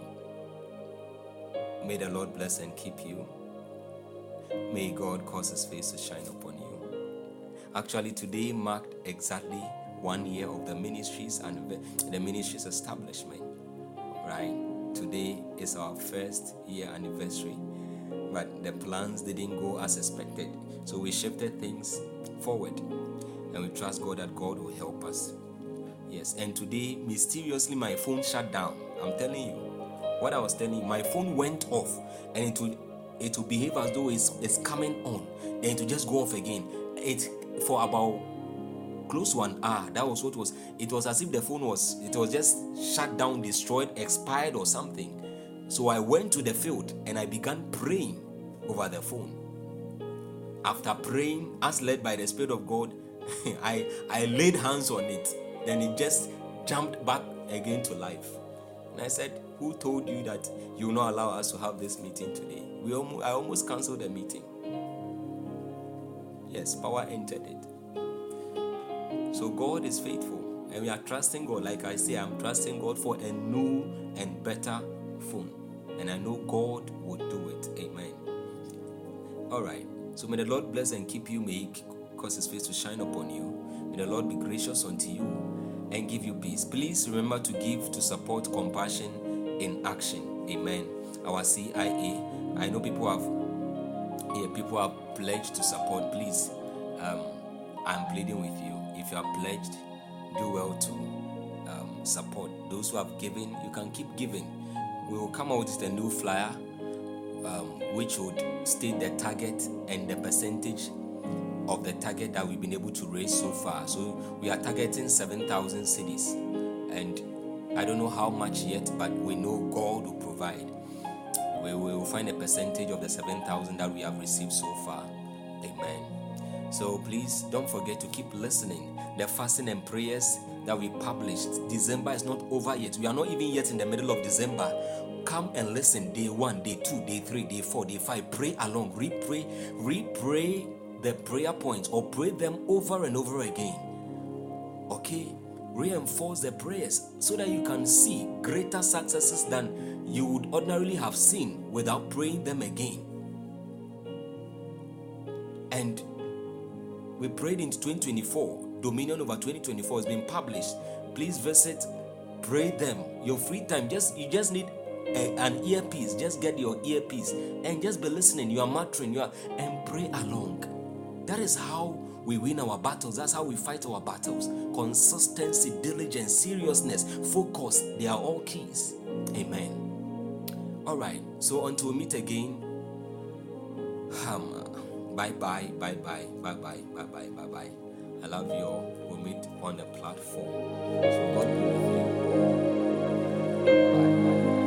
B: may the Lord bless and keep you. May God cause his face to shine upon you. Actually, today marked exactly one year of the ministry's and the ministry's establishment. Right? Today is our first year anniversary, but the plans didn't go as expected, so we shifted things forward, and we trust God that God will help us. Yes, and today mysteriously my phone shut down. I'm telling you, what I was telling you, my phone went off and it will it will behave as though it's, it's coming on, then it will just go off again. It for about close to an hour. That was what was. It was as if the phone was. It was just shut down, destroyed, expired, or something. So I went to the field and I began praying over the phone. After praying, as led by the Spirit of God, I I laid hands on it. Then it just jumped back again to life. And I said, Who told you that you will not allow us to have this meeting today? We almost, I almost canceled the meeting. Yes, power entered it. So God is faithful. And we are trusting God. Like I say, I'm trusting God for a new and better phone. And I know God will do it. Amen. All right. So may the Lord bless and keep you. May He cause His face to shine upon you. May the Lord be gracious unto you and give you peace. Please remember to give to support compassion in action. Amen. Our CIA. I know people have yeah, people have pledged to support. Please, um, I'm pleading with you. If you are pledged, do well to um, support. Those who have given, you can keep giving. We will come out with a new flyer um, which would state the target and the percentage of the target that we've been able to raise so far. So we are targeting 7,000 cedis, And I don't know how much yet, but we know God will provide. We will find a percentage of the 7,000 that we have received so far. Amen. So please don't forget to keep listening. The fasting and prayers that we published, December is not over yet. We are not even yet in the middle of December. Come and listen day one, day two, day three, day four, day five. Pray along, re-pray, re-pray the prayer points or pray them over and over again. Okay? Reinforce the prayers so that you can see greater successes than you would ordinarily have seen without praying them again. And we prayed in 2024. Dominion over 2024 has been published. Please visit, pray them. Your free time, just you just need a, an earpiece. Just get your earpiece and just be listening. You are muttering, you are and pray along. That is how we win our battles. That's how we fight our battles. Consistency, diligence, seriousness, focus, they are all keys. Amen. All right. So until we meet again, um, bye bye, bye bye, bye bye, bye bye, bye bye. I love you all. We'll meet on the platform. So God be with you. Bye bye.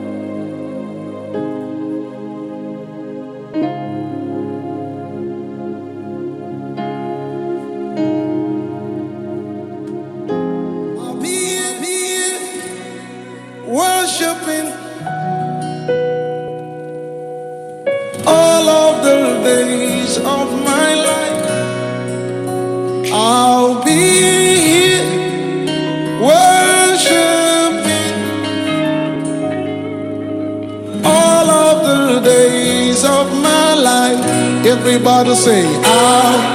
A: Everybody say, I'll